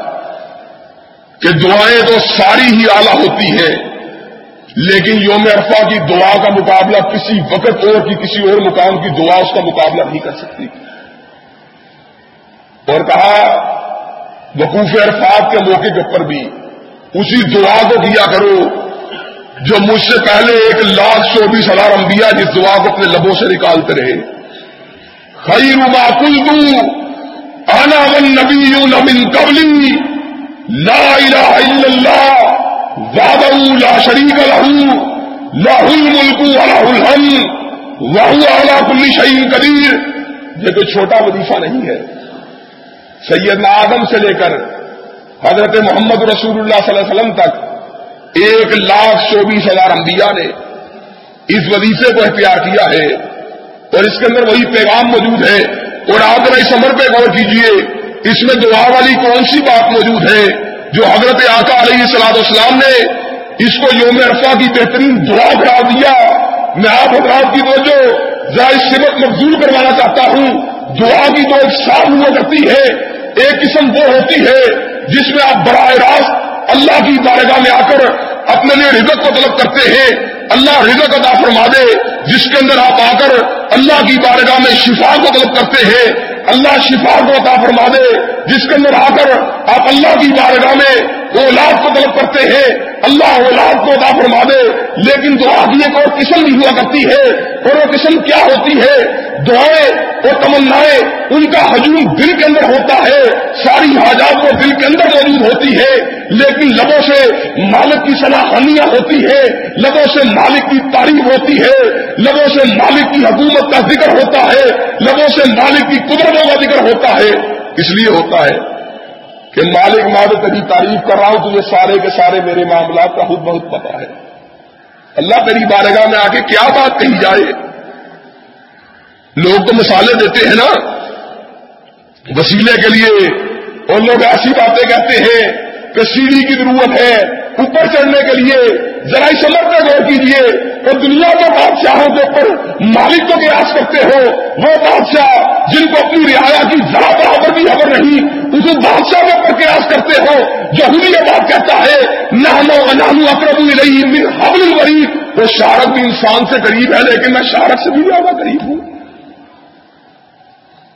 A: کہ دعائیں تو ساری ہی اعلیٰ ہوتی ہیں، لیکن یوم عرفہ کی دعا کا مقابلہ کسی وقت اور کی، کسی اور مقام کی دعا اس کا مقابلہ نہیں کر سکتی۔ اور کہا، وقوف عرفات کے موقع کے اوپر بھی اسی دعا کو کیا کرو جو مجھ سے پہلے ایک لاکھ چوبیس ہزار انبیاء جس دعا کو اپنے لبوں سے نکالتے رہے. خیر ما کل دوں آنا من نبی من قبلی. لا الہ الا اللہ. وعدہ لا شریک لہو لاہ الملک ولاہ الحم واہ اعلیٰ کل شعین قدیر. یہ کوئی چھوٹا وظیفہ نہیں ہے. سیدنا آدم سے لے کر حضرت محمد رسول اللہ صلی اللہ علیہ وسلم تک ایک لاکھ چوبیس ہزار انبیاء نے اس وظیفے کو اختیار کیا ہے اور اس کے اندر وہی پیغام موجود ہے اور آپ ذرا اس عمر پہ غور کیجیے، اس میں دعا والی کون سی بات موجود ہے جو حضرت آقا علیہ السلام اسلام نے اس کو یوم عرفہ کی بہترین دعا کرا دیا؟ میں آپ حضرات کی توجہ ذرا اس سمت مقبول کروانا چاہتا ہوں۔ دعا کی جو ایک صاف ہوا کرتی ہے، ایک قسم وہ ہوتی ہے جس میں آپ براہ راست اللہ کی بارگاہ میں آ کر اپنے لیے رزق کو طلب کرتے ہیں، اللہ رزق ادا فرما دے، جس کے اندر آپ آ کر اللہ کی بارگاہ میں شفا کو طلب کرتے ہیں، اللہ شفا کو عطا فرما دے، جس کے اندر آ کر آپ اللہ کی بارگاہ میں اولاد کو طلب کرتے ہیں، اللہ اولاد کو عطا فرما دے، لیکن دعا کی ایک اور قسم بھی ہوا کرتی ہے، اور وہ قسم کیا ہوتی ہے؟ دعائیں اور تمنائیں ان کا ہجوم دل کے اندر ہوتا ہے۔ ساری حاجات وہ دل کے اندر موجود ہوتی ہے۔ لیکن لبوں سے مالک کی صلاحیاں ہوتی ہے۔ لبوں سے مالک کی تعریف ہوتی ہے۔ لبوں سے مالک کی حکومت کا ذکر ہوتا ہے۔ لبوں سے مالک کی قدرتوں کا ذکر ہوتا ہے۔ اس لیے ہوتا ہے کہ مالک ماد تیری تعریف کر رہا ہوں، تجھے سارے کے سارے میرے معاملات کا خود بہت پتا ہے۔ اللہ تیری بارگاہ میں آ کے کیا بات کہی جائے؟ لوگ تو مسالے دیتے ہیں نا۔ وسیلے کے لیے۔ اور لوگ ایسی باتیں کہتے ہیں کہ سیڑھی کی ضرورت ہے۔ اوپر چڑھنے کے لیے ذرا سمر پہ غور کیجیے اور دنیا کے بادشاہوں کے اوپر مالک کو قیاس کرتے ہو۔ وہ بادشاہ جن کو اپنی رعایا کی ذرا برابر بھی خبر نہیں اس بادشاہ کے اوپر قیاس کرتے ہو۔ جو ہم یہ بات کہتا ہے نہ اقرب نہیں حبل الغریب وہ شارک بھی انسان سے قریب ہے، لیکن میں شارک سے بھی زیادہ قریب ہوں۔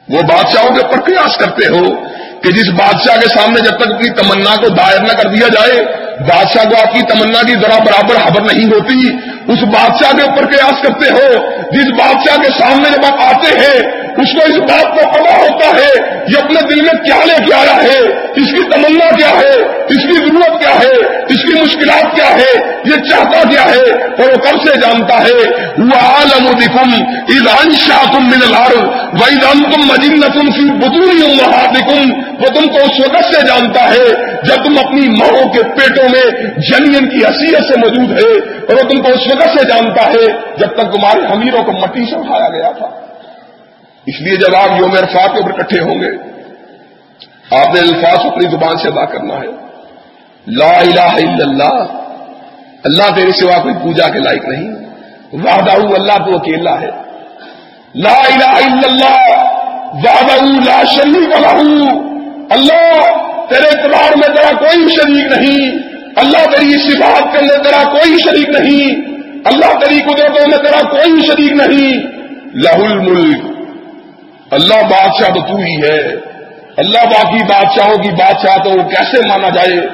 A: وہ بادشاہوں کے اوپر قیاس کرتے ہو کہ جس بادشاہ کے سامنے جب تک اپنی تمنا کو دائر نہ کر دیا جائے، بادشاہ کو آپ کی تمنا کی ذرا برابر خبر نہیں ہوتی۔ اس بادشاہ کے اوپر قیاس کرتے ہو۔ جس بادشاہ کے سامنے جب آپ آتے ہیں اس کو اس بات کا پتا ہوتا ہے، یہ اپنے دل میں کیا لے کے آیا ہے؟ اس کی تمنا کیا ہے؟ اس کی ضرورت کیا ہے؟ اس کی مشکلات کیا ہے؟ یہ چاہتا کیا ہے؟ اور وہ کب سے جانتا ہے؟ وہ عالم دکھم ایران شاہ تم من الار وہی تم مجن تم سی بدوری وہ تم کو اس وقت سے جانتا ہے جب تم اپنی ماؤں کے پیٹوں میں جنین کی حیثیت سے موجود ہے۔ اور وہ تم کو اس وقت سے جانتا ہے جب تک تمہارے حمیروں کو مٹی سے اٹھایا گیا تھا۔ اس لیے جب آپ یوم عرفات کے اوپر اکٹھے ہوں گے، آپ نے الفاظ اپنی زبان سے ادا کرنا ہے۔ لا الہ الا اللہ اللہ تیرے سوا کوئی پوجا کے لائق نہیں۔ وعدہ اللہ تو اکیلا ہے۔ لا الہ الا اللہ وعدہ لا شریک له اللہ تیرے اعتبار میں تیرا کوئی شریک نہیں۔ اللہ تیری صفات کے اندر تیرا کوئی شریک نہیں۔ اللہ تیری قدرتوں میں تیرا کوئی شریک نہیں۔ لہ الملک۔ اللہ بادشاہ تو تو ہی ہے۔ اللہ باقی بادشاہوں کی بادشاہ تو کیسے مانا جائے؟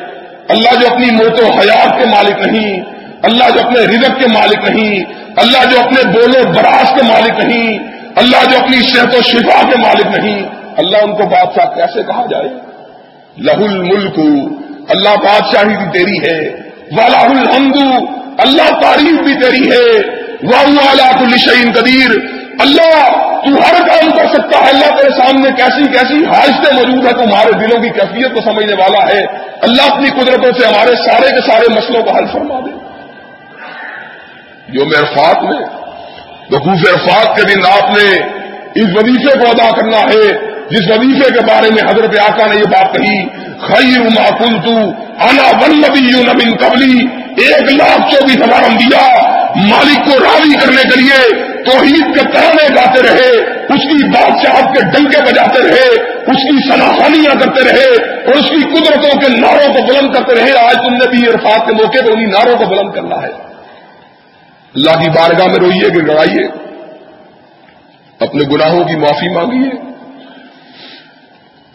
A: اللہ جو اپنی موت و حیات کے مالک نہیں، اللہ جو اپنے رزق کے مالک نہیں، اللہ جو اپنے بولو براس کے مالک نہیں، اللہ جو اپنی صحت و شفا کے مالک نہیں۔ اللہ ان کو بادشاہ کیسے کہا جائے؟ لہ الملک، اللہ بادشاہی بھی تیری ہے۔ والا الحمد، اللہ تعریف بھی تیری ہے۔ والا کل شعین قدیر اللہ، تو ہر کام کر سکتا ہے، اللہ تیرے سامنے کیسی کیسی حاجتیں موجود ہے تمہارے دلوں کی کیفیت کو سمجھنے والا ہے۔ اللہ اپنی قدرتوں سے ہمارے سارے کے سارے مسئلوں کو حل فرما دے۔ جو عرفات میں بخوف عرفات کے دن آپ نے اس وظیفے کو ادا کرنا ہے، جس وظیفے کے بارے میں حضرت آقا نے یہ بات کہی، خیر ما کنتو انا ونبی نبین قبلی، ایک لاکھ چوبیس ہزار انبیاء مالک کو راضی کرنے کے لیے توحید کے ترانے گاتے رہے، اس کی بادشاہت کے ڈنکے بجاتے رہے، اس کی سناخانیاں کرتے رہے، اور اس کی قدرتوں کے نعروں کو بلند کرتے رہے۔ آج تم نے بھی عرفات کے موقع پہ انہیں نعروں کو بلند کرنا ہے۔ اللہ کی بارگاہ میں روئیے کہ گڑائیے اپنے گناہوں کی معافی مانگیے۔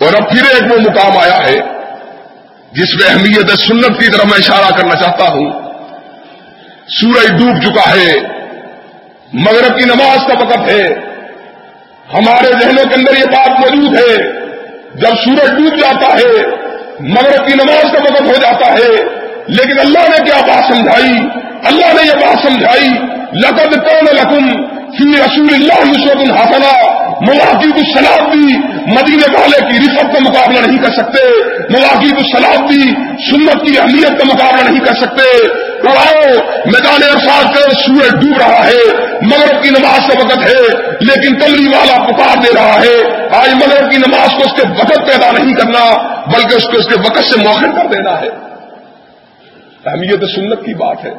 A: اور اب پھر ایک وہ مقام آیا ہے، جس میں اہمیت سنت کی طرف میں اشارہ کرنا چاہتا ہوں۔ سورج ڈوب چکا ہے۔ مغرب کی نماز کا وقت ہے۔ ہمارے ذہنوں کے اندر یہ بات موجود ہے۔ جب سورج ڈوب جاتا ہے، مغرب کی نماز کا وقت ہو جاتا ہے۔ لیکن اللہ نے کیا بات سمجھائی؟ اللہ نے یہ بات سمجھائی، لقد کون لکم فی رسول اللہ یوسف الحسنا مواقع السلام بھی مدینے والے کی رفت کا مقابلہ نہیں کر سکتے، مواقع السلام بھی سنت کی اہمیت کا مقابلہ نہیں کر سکتے۔ تو میدان ارفاد کر سورج ڈوب رہا ہے، مغرب کی نماز کا وقت ہے، لیکن تمری والا پکار دے رہا ہے۔ آج مغرب کی نماز کو اس کے وقت پیدا نہیں کرنا، بلکہ اس کو اس کے وقت سے موخر کر دینا ہے۔ اہمیت سنت کی بات ہے۔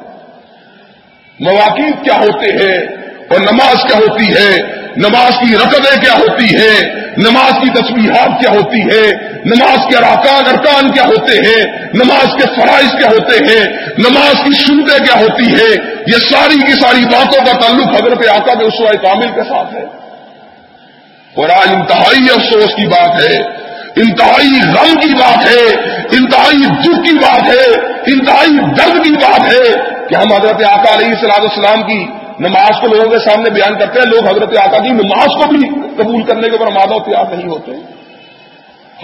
A: مواقع کیا ہوتے ہیں؟ اور نماز کیا ہوتی ہے؟ نماز کی رقبیں کیا ہوتی ہے نماز کی تصویرات کیا ہوتی ہے نماز کے اراکان ارکان کیا ہوتے ہیں؟ نماز کے فرائض کیا ہوتے ہیں؟ نماز کی سنتیں کیا ہوتی ہے یہ ساری کی ساری باتوں کا تعلق حضرت آقا کے اسوائے کامل کے ساتھ ہے۔ اور آج انتہائی افسوس کی بات ہے، انتہائی غم کی بات ہے، انتہائی دکھ کی بات ہے، انتہائی درد کی بات ہے کہ ہم حضرت آقا علیہ صلاح السلام کی نماز کو لوگوں کے سامنے بیان کرتے ہیں، لوگ حضرت آقا کی نماز کو بھی قبول کرنے کے اوپر مادہ تیار نہیں ہوتے۔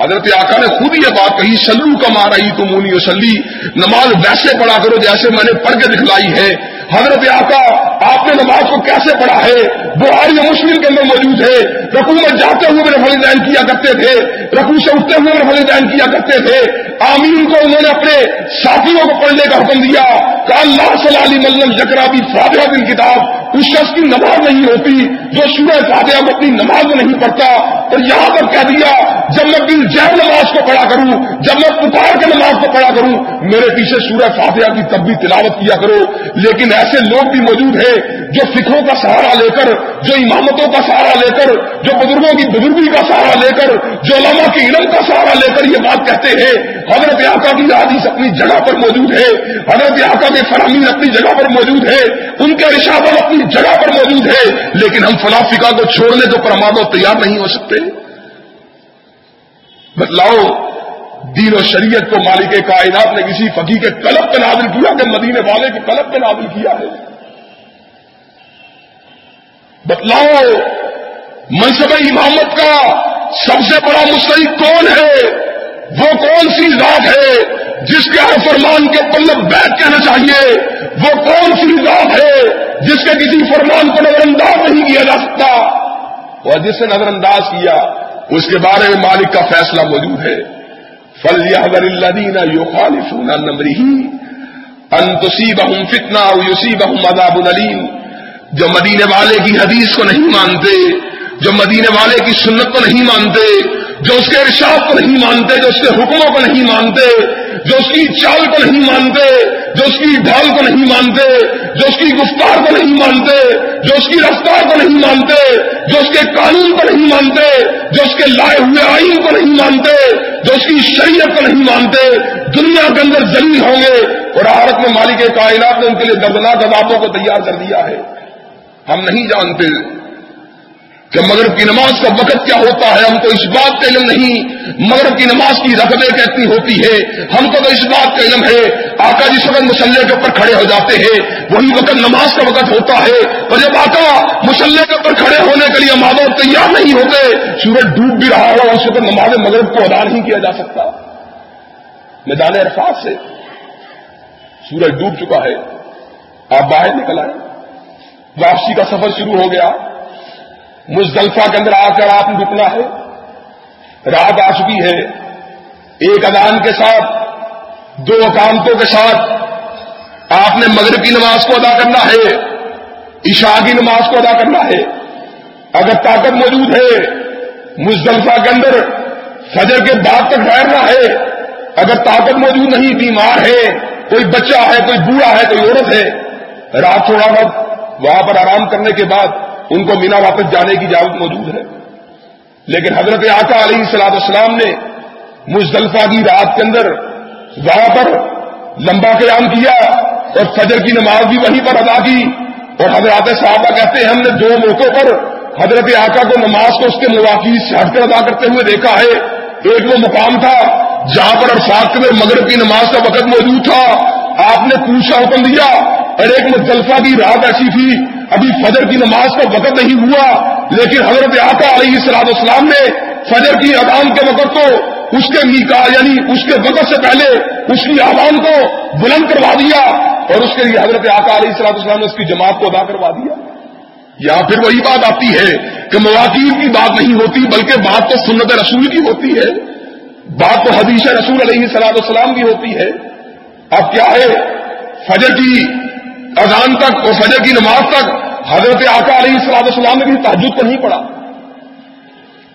A: حضرت آقا نے خود یہ بات کہی، سلو کا مارا ہی تو مونی وسلی نماز ویسے پڑھا کرو جیسے میں نے پڑھ کے دکھلائی ہے۔ حضرت آقا، آپ نے نماز کو کیسے پڑھا ہے؟ بہاری مسلم کے اندر موجود ہے۔ رقو میں جاتے ہوئے میرے فلی کیا کرتے تھے؟ رقو سے اٹھتے ہوئے میرے فلی کیا کرتے تھے؟ آمین کو انہوں نے اپنے ساتھیوں کو پڑھنے کا حکم دیا کہ اللہ صلی علی ملن جکرابی فاتحہ دن کتاب، اس شخص کی نماز نہیں ہوتی جو سورہ فاتحہ کو اپنی نماز میں نہیں پڑھتا۔ اور یہاں پر کہہ دیا جب میں بل جیب نماز کو پڑھا کروں، جب میں پکار کے نماز کو پڑھا کروں، میرے پیچھے سورہ فاتحہ کی تب بھی تلاوت کیا کرو۔ لیکن ایسے لوگ بھی موجود ہیں جو فکروں کا سہارا لے کر، جو امامتوں کا سہارا لے کر، جو بزرگوں کی بزرگی کا سہارا لے کر، جو علماء کی علم کا سہارا لے کر یہ بات کہتے ہیں۔ حضرت آقا کی حادث اپنی جگہ پر موجود ہے۔ حضرت آقا کے فرامین اپنی جگہ پر موجود ہے۔ ان کے رشاور اپنی جگہ پر موجود ہے۔ لیکن ہم فلافکا کو چھوڑنے تو پرمادو تیار نہیں ہو سکتے۔ بتلاؤ، دین و شریعت کو مالک کائنات نے کسی فقی کے قلب پہ نازل کیا کہ مدینے والے کے قلب پہ نازل کیا ہے۔ بتلاؤ، منصب امامت کا سب سے بڑا مستحق کون ہے؟ وہ کون سی ذات ہے جس کے ہر فرمان کے پلب بیٹھ کہنا چاہیے؟ وہ کون سی ذات ہے جس کے کسی فرمان کو نظر انداز نہیں کیا جا سکتا؟ اور جس سے نظر انداز کیا اس کے بارے میں مالک کا فیصلہ موجود ہے۔ فل اللہ یو خالف نمبری انتسی بہم فتنا یوسی بہم مذاب العلیم جو مدینے والے کی حدیث کو نہیں مانتے، جو مدینے والے کی سنت کو نہیں مانتے، جو اس کے ارشاد کو نہیں مانتے، جو اس کے حکموں کو نہیں مانتے، جو اس کی چال کو نہیں مانتے جو اس کی ڈھال کو نہیں مانتے، جو اس کی گفتار کو نہیں مانتے، جو اس کی رفتار کو نہیں مانتے، جو اس کے قانون کو نہیں مانتے، جو اس کے لائے ہوئے آئین کو نہیں مانتے، جو اس کی شریعت کو نہیں مانتے، دنیا کے اندر زمین ہوں گے اور عارت میں مالک کائنات نے ان کے لیے دردناک عذابوں کو تیار کر دیا ہے۔ ہم نہیں جانتے کہ مغرب کی نماز کا وقت کیا ہوتا ہے؟ ہم کو اس بات کا علم نہیں۔ مغرب کی نماز کی رقبے کتنی ہوتی ہے؟ ہم کو تو اس بات کا علم ہے۔ آقا جس وقت مسلح کے اوپر کھڑے ہو جاتے ہیں، وہی وقت نماز کا وقت ہوتا ہے۔ اور جب آقا مسلح کے اوپر کھڑے ہونے کے لیے مادہ تیار نہیں ہوتے، سورج ڈوب بھی رہا ہو، اس وقت نماز مغرب کو ادا نہیں کیا جا سکتا۔ میدان عرفات سے سورج ڈوب چکا ہے۔ آپ باہر نکل آئے۔ واپسی کا سفر شروع ہو گیا۔ مزدلفہ کے اندر آ کر آپ نے رکنا ہے۔ رات آ چکی ہے۔ ایک ادان کے ساتھ، دو اکامتوں کے ساتھ آپ نے مغرب کی نماز کو ادا کرنا ہے۔ عشاء کی نماز کو ادا کرنا ہے۔ اگر طاقت موجود ہے، مزدلفہ کے اندر فجر کے بعد تک ٹھہرنا ہے۔ اگر طاقت موجود نہیں، بیمار ہے، کوئی بچہ ہے، کوئی بوڑھا ہے، کوئی عورت ہے، رات تھوڑا وقت وہاں پر آرام کرنے کے بعد ان کو مینا واپس جانے کی اجازت موجود ہے۔ لیکن حضرت آقا علیہ صلاح السلام نے مزدلفہ کی رات کے اندر وہاں پر لمبا قیام کیا اور فجر کی نماز بھی وہیں پر ادا کی۔ اور حضرات صحابہ کہتے ہیں، ہم نے دو موقعوں پر حضرت آقا کو نماز کو اس کے مواقع سے ہٹ کر ادا کرتے ہوئے دیکھا ہے۔ ایک وہ مقام تھا جہاں پر ارفاق میں مغرب کی نماز کا وقت موجود تھا۔ آپ نے پوچھا حکم دیا اور ایک مزدلفہ کی رات ایسی تھی، ابھی فجر کی نماز کا وقت نہیں ہوا، لیکن حضرت آقا علیہ السلام اسلام نے فجر کی اذان کے وقت کو اس کے میکا یعنی اس کے وقت سے پہلے اس کی آبان کو بلند کروا دیا اور اس کے لیے حضرت آقا علیہ السلام اسلام نے اس کی جماعت کو ادا کروا دیا۔ یا پھر وہی بات آتی ہے کہ مواقع کی بات نہیں ہوتی، بلکہ بات تو سنت رسول کی ہوتی ہے۔ بات تو حدیث رسول علیہ السلام السلام کی ہوتی ہے۔ اب کیا ہے؟ فجر کی اذان تک اور فجر کی نماز تک حضرت آقا علیہ السلام السلام نے بھی تعجد کو نہیں پڑا۔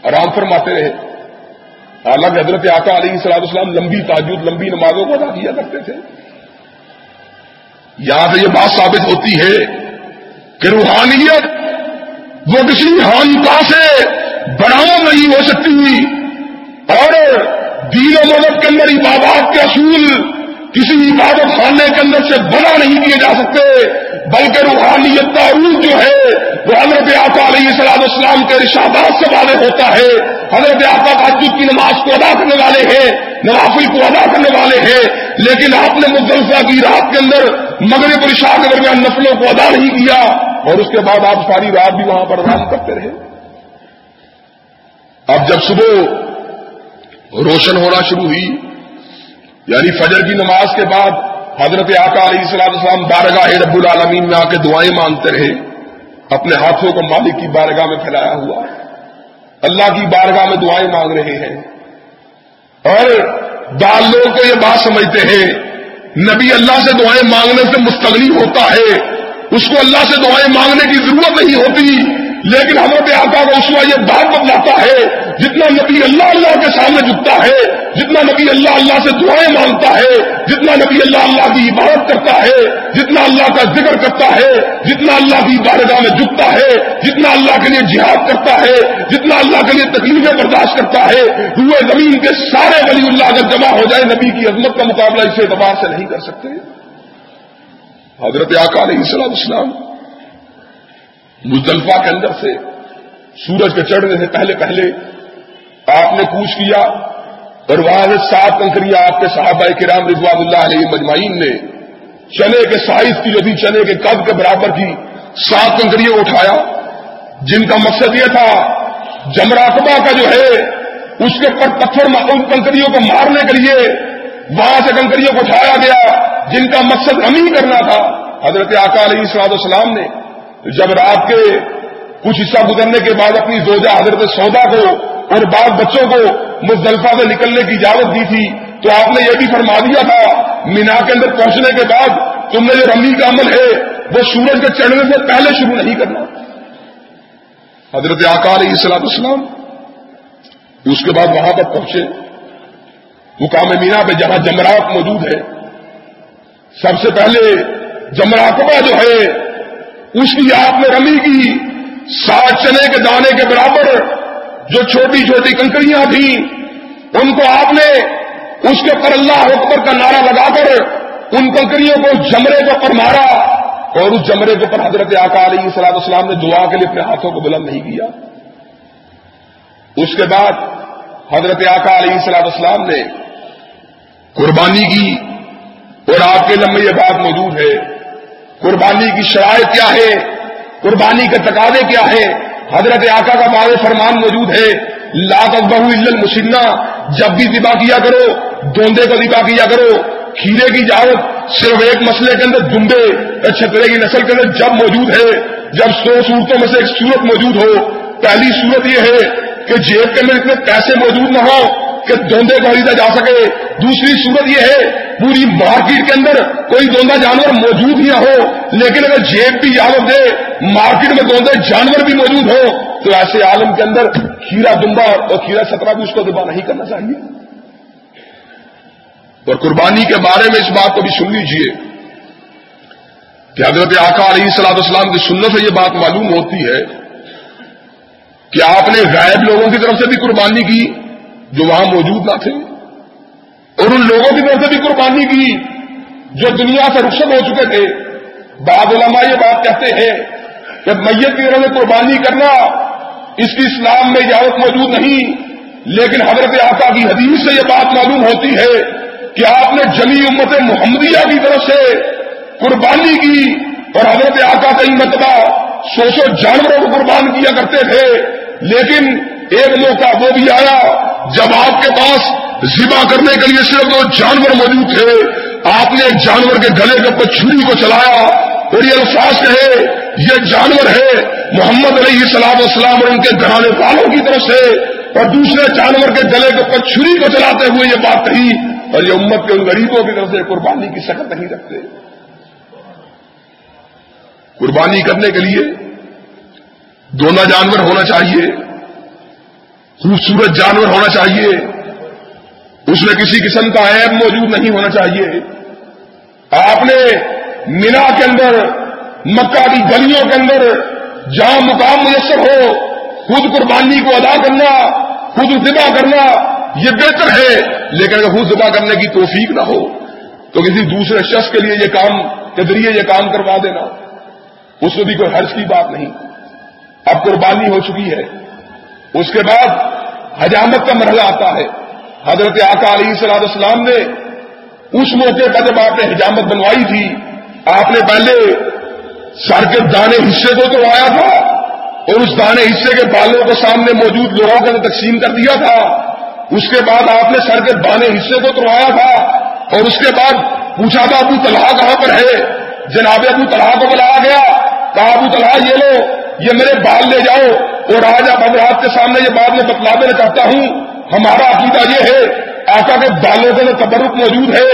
A: آرام فرماتے رہے، حالانکہ حضرت آقا علیہ السلام السلام لمبی تعجد لمبی نمازوں کو ادا کیا کرتے تھے۔ یہاں سے یہ بات ثابت ہوتی ہے کہ روحانیت وہ کسی ہانتا سے بڑھاؤ نہیں ہو سکتی، اور دین و مدد کے اندر عبادات کے اصول کسی عبادت خانے کے اندر سے بنا نہیں کیے جا سکتے، بلکہ روحانیت کا عروج جو ہے، وہ حضرت آقا علیہ السلام اسلام کے رشادات سے واضح ہوتا ہے۔ حضرت آقا تاجد کی نماز کو ادا کرنے والے ہیں، نوافل کو ادا کرنے والے ہیں، لیکن آپ نے مزلفہ کی رات کے اندر مغرب رشا کے درمیان نسلوں کو ادا نہیں کیا، اور اس کے بعد آپ ساری رات بھی وہاں پر آرام کرتے رہے۔ اب جب صبح روشن ہونا شروع ہوئی یعنی فجر کی نماز کے بعد حضرت آقا علیہ السلام السلام بارگاہ رب العالمین میں آ کے دعائیں مانگتے رہے، اپنے ہاتھوں کو مالک کی بارگاہ میں پھیلایا ہوا۔ اللہ کی بارگاہ میں دعائیں مانگ رہے ہیں۔ اور بال لوگ کو یہ بات سمجھتے ہیں، نبی اللہ سے دعائیں مانگنے سے مستغنی ہوتا ہے۔ اس کو اللہ سے دعائیں مانگنے کی ضرورت نہیں ہوتی، لیکن حضرت آقا کا اس یہ بات بدلاتا ہے جتنا نبی اللہ اللہ کے سامنے جھکتا ہے، جتنا نبی اللہ اللہ سے دعائیں مانگتا ہے، جتنا نبی اللہ اللہ کی عبادت کرتا ہے، جتنا اللہ کا ذکر کرتا ہے، جتنا اللہ کی بارگاہ میں جھکتا ہے، جتنا اللہ کے لیے جہاد کرتا ہے، جتنا اللہ کے لیے تکلیفیں برداشت کرتا ہے ہوئے زمین کے سارے ولی اللہ اگر جمع ہو جائے، نبی کی عظمت کا مقابلہ اس اعتبار سے نہیں کر سکتے۔ حضرت آقا علیہ السلام اسلام، مزدلفہ کے اندر سے سورج کے چڑھنے سے پہلے پہلے آپ نے کوچ کیا؟ اور وہاں سے سات کنکریاں آپ کے صحابہ کرام رضوان اللہ علیہ مجمعین نے چنے کے سائز کی جو تھی چنے کے قد کے برابر کی سات کنکریوں اٹھایا، جن کا مقصد یہ تھا جمراقبہ کا جو ہے، اس کے پر پتھر ان کنکریوں کو مارنے کے لیے وہاں سے کنکریوں کو اٹھایا گیا، جن کا مقصد رمی کرنا تھا۔ حضرت آقا علیہ السلام السلام نے جب رات کے کچھ حصہ گزرنے کے بعد اپنی زوجہ حضرت سودا کو اور بعض بچوں کو مزدلفہ سے نکلنے کی اجازت دی تھی۔ تو آپ نے یہ بھی فرما دیا تھا، مینا کے اندر پہنچنے کے بعد تم نے جو رمی کا عمل ہے، وہ سورج کے چڑھنے سے پہلے شروع نہیں کرنا۔ حضرت آقا علیہ السلام اسلام اس کے بعد وہاں پر پہنچے۔ مقام مینا پہ جہاں جمرات موجود ہے سب سے پہلے جمراقبہ جو ہے، اس کی آپ نے رمی کی سات چنے کے دانے کے برابر جو چھوٹی چھوٹی کنکریاں تھیں، ان کو آپ نے اس کے پر اللہ اکبر کا نعرہ لگا کر ان کنکریوں کو جمرے کے پر مارا اور اس جمرے کے پر حضرت آقا علیہ صلاح السلام نے دعا کے لیے اپنے ہاتھوں کو بلند نہیں کیا۔ اس کے بعد حضرت آقا علیہ صلاح السلام نے قربانی کی اور آپ کے لمبے یہ بات موجود ہے۔ قربانی کی شرائط کیا ہے قربانی کے تقاضے کیا ہے حضرت آقا کا بار فرمان موجود ہے لاک بہو المسنہ جب بھی دبا کیا کرو دوندے کو دبا کیا کرو، کھیرے کی جاوت صرف ایک مسئلے کے اندر دمبے چھترے کی نسل کے اندر جب موجود ہے، جب سو صورتوں میں سے ایک صورت موجود ہو، پہلی صورت یہ ہے کہ جیب کے اندر اتنے پیسے موجود نہ ہوں کہ دوندے کو خریدا جا سکے۔ دوسری صورت یہ ہے، پوری مارکیٹ کے اندر کوئی دوندا جانور موجود ہی نہ ہو، لیکن اگر جیب بھی اجازت دے، مارکیٹ میں دوندے جانور بھی موجود ہو تو ایسے عالم کے اندر کھیرا دمبا اور کھیرا سترہ بھی اس کو دبا نہیں کرنا چاہیے۔ اور قربانی کے بارے میں اس بات کو بھی سن لیجیے کہ حضرت آقا علیہ صلاح السلام کی سننے سے یہ بات معلوم ہوتی ہے کہ آپ نے غائب لوگوں کی طرف سے بھی قربانی کی۔ جو وہاں موجود نہ تھے۔ اور ان لوگوں کی طرف سے بھی قربانی کی جو دنیا سے رخصت ہو چکے تھے۔ بعض علماء یہ بات کہتے ہیں کہ میت کی طرف سے قربانی کرنا اس کی اسلام میں اجازت موجود نہیں۔ لیکن حضرت آقا کی حدیث سے یہ بات معلوم ہوتی ہے کہ آپ نے جمی امت محمدیہ کی طرف سے قربانی کی اور حضرت آقا کئی مرتبہ سو سو جانوروں کو قربان کیا کرتے تھے۔ لیکن ایک موقع وہ بھی آیا جب آپ کے پاس ذبح کرنے کے لیے صرف دو جانور موجود تھے۔ آپ نے ایک جانور کے گلے کے اوپر چھری کو چلایا اور یہ الفاظ کہے، یہ جانور ہے۔ محمد علیہ صلاح وسلام اور ان کے گھرانے والوں کی طرف سے۔ اور دوسرے جانور کے گلے کے اوپر چھری کو چلاتے ہوئے یہ بات کہی۔ اور یہ امت کے ان غریبوں کی طرف سے قربانی کی شکل نہیں رکھتے۔ قربانی کرنے کے لیے دونوں جانور ہونا چاہیے۔ خوبصورت جانور ہونا چاہیے۔ اس میں کسی قسم کا عیب موجود نہیں ہونا چاہیے۔ آپ نے مینا کے اندر، مکہ کی گلیوں کے اندر جہاں مقام میسر ہو، خود قربانی کو ادا کرنا، خود ذبح کرنا، یہ بہتر ہے۔ لیکن اگر خود ذبح کرنے کی توفیق نہ ہو، تو کسی دوسرے شخص کے لیے یہ کام، کے ذریعے یہ کام کروا دینا۔ اس کو بھی کوئی حرض کی بات نہیں۔ اب قربانی ہو چکی ہے۔ اس کے بعد حجامت کا مرحلہ آتا ہے۔ حضرت آقا علیہ صلاح السلام نے اس موقع پر جب آپ نے حجامت بنوائی تھی، آپ نے پہلے سر کے دانے حصے کو کروایا تھا اور اس دانے حصے کے بالوں کو سامنے موجود لوگوں کے تقسیم کر دیا تھا۔ اس کے بعد آپ نے سر کے دانے حصے کو کروایا تھا اور اس کے بعد پوچھا تھا، ابو طلحہ کہاں پر ہے؟ جناب ابو طلحہ کو بلایا گیا، کہا، ابو طلحہ، یہ لو، یہ میرے بال لے جاؤ۔ اور آج آپ حضرات کے سامنے یہ بات میں بتلا دینا چاہتا ہوں، ہمارا عقیدہ یہ ہے، آقا کے بالوں میں تبرک موجود ہے،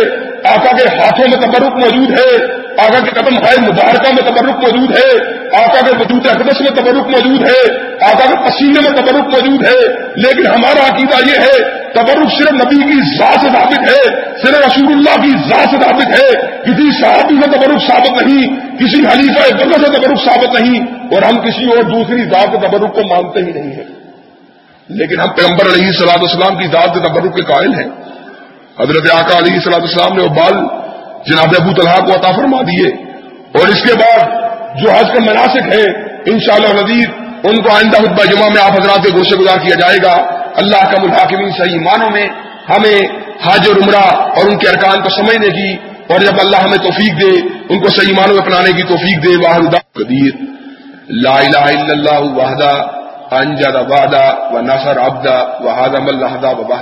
A: آقا کے ہاتھوں میں تبرک موجود ہے آقا کے قدم ہے، مبارکہ میں تبرک موجود ہے، آقا کے وجود اقدس میں تبرک موجود ہے، آقا کے پسینے میں تبرک موجود ہے، لیکن ہمارا عقیدہ یہ ہے، تبرک صرف نبی کی ذات سے ثابت ہے، صرف رسول اللہ کی ذات سے ثابت ہے، کسی صحابی میں تبرک ثابت نہیں، کسی حلیفہ سے تبرک ثابت نہیں، اور ہم کسی اور دوسری ذات کے تبرک کو مانتے ہی نہیں ہیں۔ لیکن ہم پیغمبر علیہ صلاح السلام کی ذات تبرک کے قائل ہیں۔ حضرت آقا علیہ صلاح السلام نے وہ بال جناب ابو طلحہ کو عطا فرما دیے۔ اور اس کے بعد جو حج کا مناسب ہے ان شاء اللہ ان کو آئندہ خطبہ جمعہ میں آپ حضرات کے گوشے گزار کیا جائے گا۔ اللہ کا ملحاکمین صحیح معنوں میں ہمیں حج اور عمرہ اور ان کے ارکان کو سمجھنے کی اور جب اللہ ہمیں توفیق دے، ان کو صحیح معنوں میں اپنانے کی توفیق دے واحد قدیر۔ لا الہ الا اللہ وحدہ انجد وادہ و نثر ابدا و ہادم الحدہ و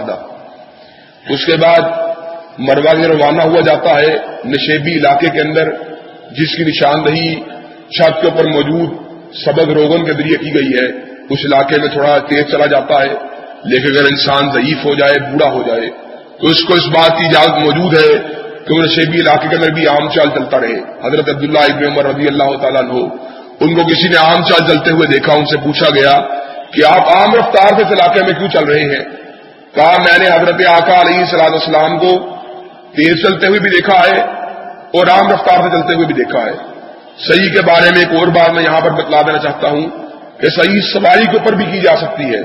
A: اس کے بعد مروا میں روانہ ہوا جاتا ہے نشیبی علاقے کے اندر، جس کی نشاندہی چھت کے اوپر موجود سبق روغن کے ذریعے کی گئی ہے۔ اس علاقے میں تھوڑا تیز چلا جاتا ہے، لیکن اگر انسان ضعیف ہو جائے، بوڑھا ہو جائے، تو اس کو اس بات کی اجازت موجود ہے کہ وہ نشیبی علاقے کے اندر بھی عام چال چلتا رہے۔ حضرت عبداللہ ابن عمر رضی اللہ تعالیٰ ہو ان کو کسی نے عام چال چلتے ہوئے دیکھا، ان سے پوچھا گیا کہ آپ عام رفتار سے اس علاقے میں کیوں چل رہے ہیں؟ کہا، میں نے حضرت آقا علیہ صلاح السلام کو تیز چلتے ہوئے بھی دیکھا ہے اور عام رفتار سے چلتے ہوئے بھی دیکھا ہے۔ صحیح کے بارے میں ایک اور بات میں یہاں پر بتلا دینا چاہتا ہوں کہ صحیح سواری کے اوپر بھی کی جا سکتی ہے۔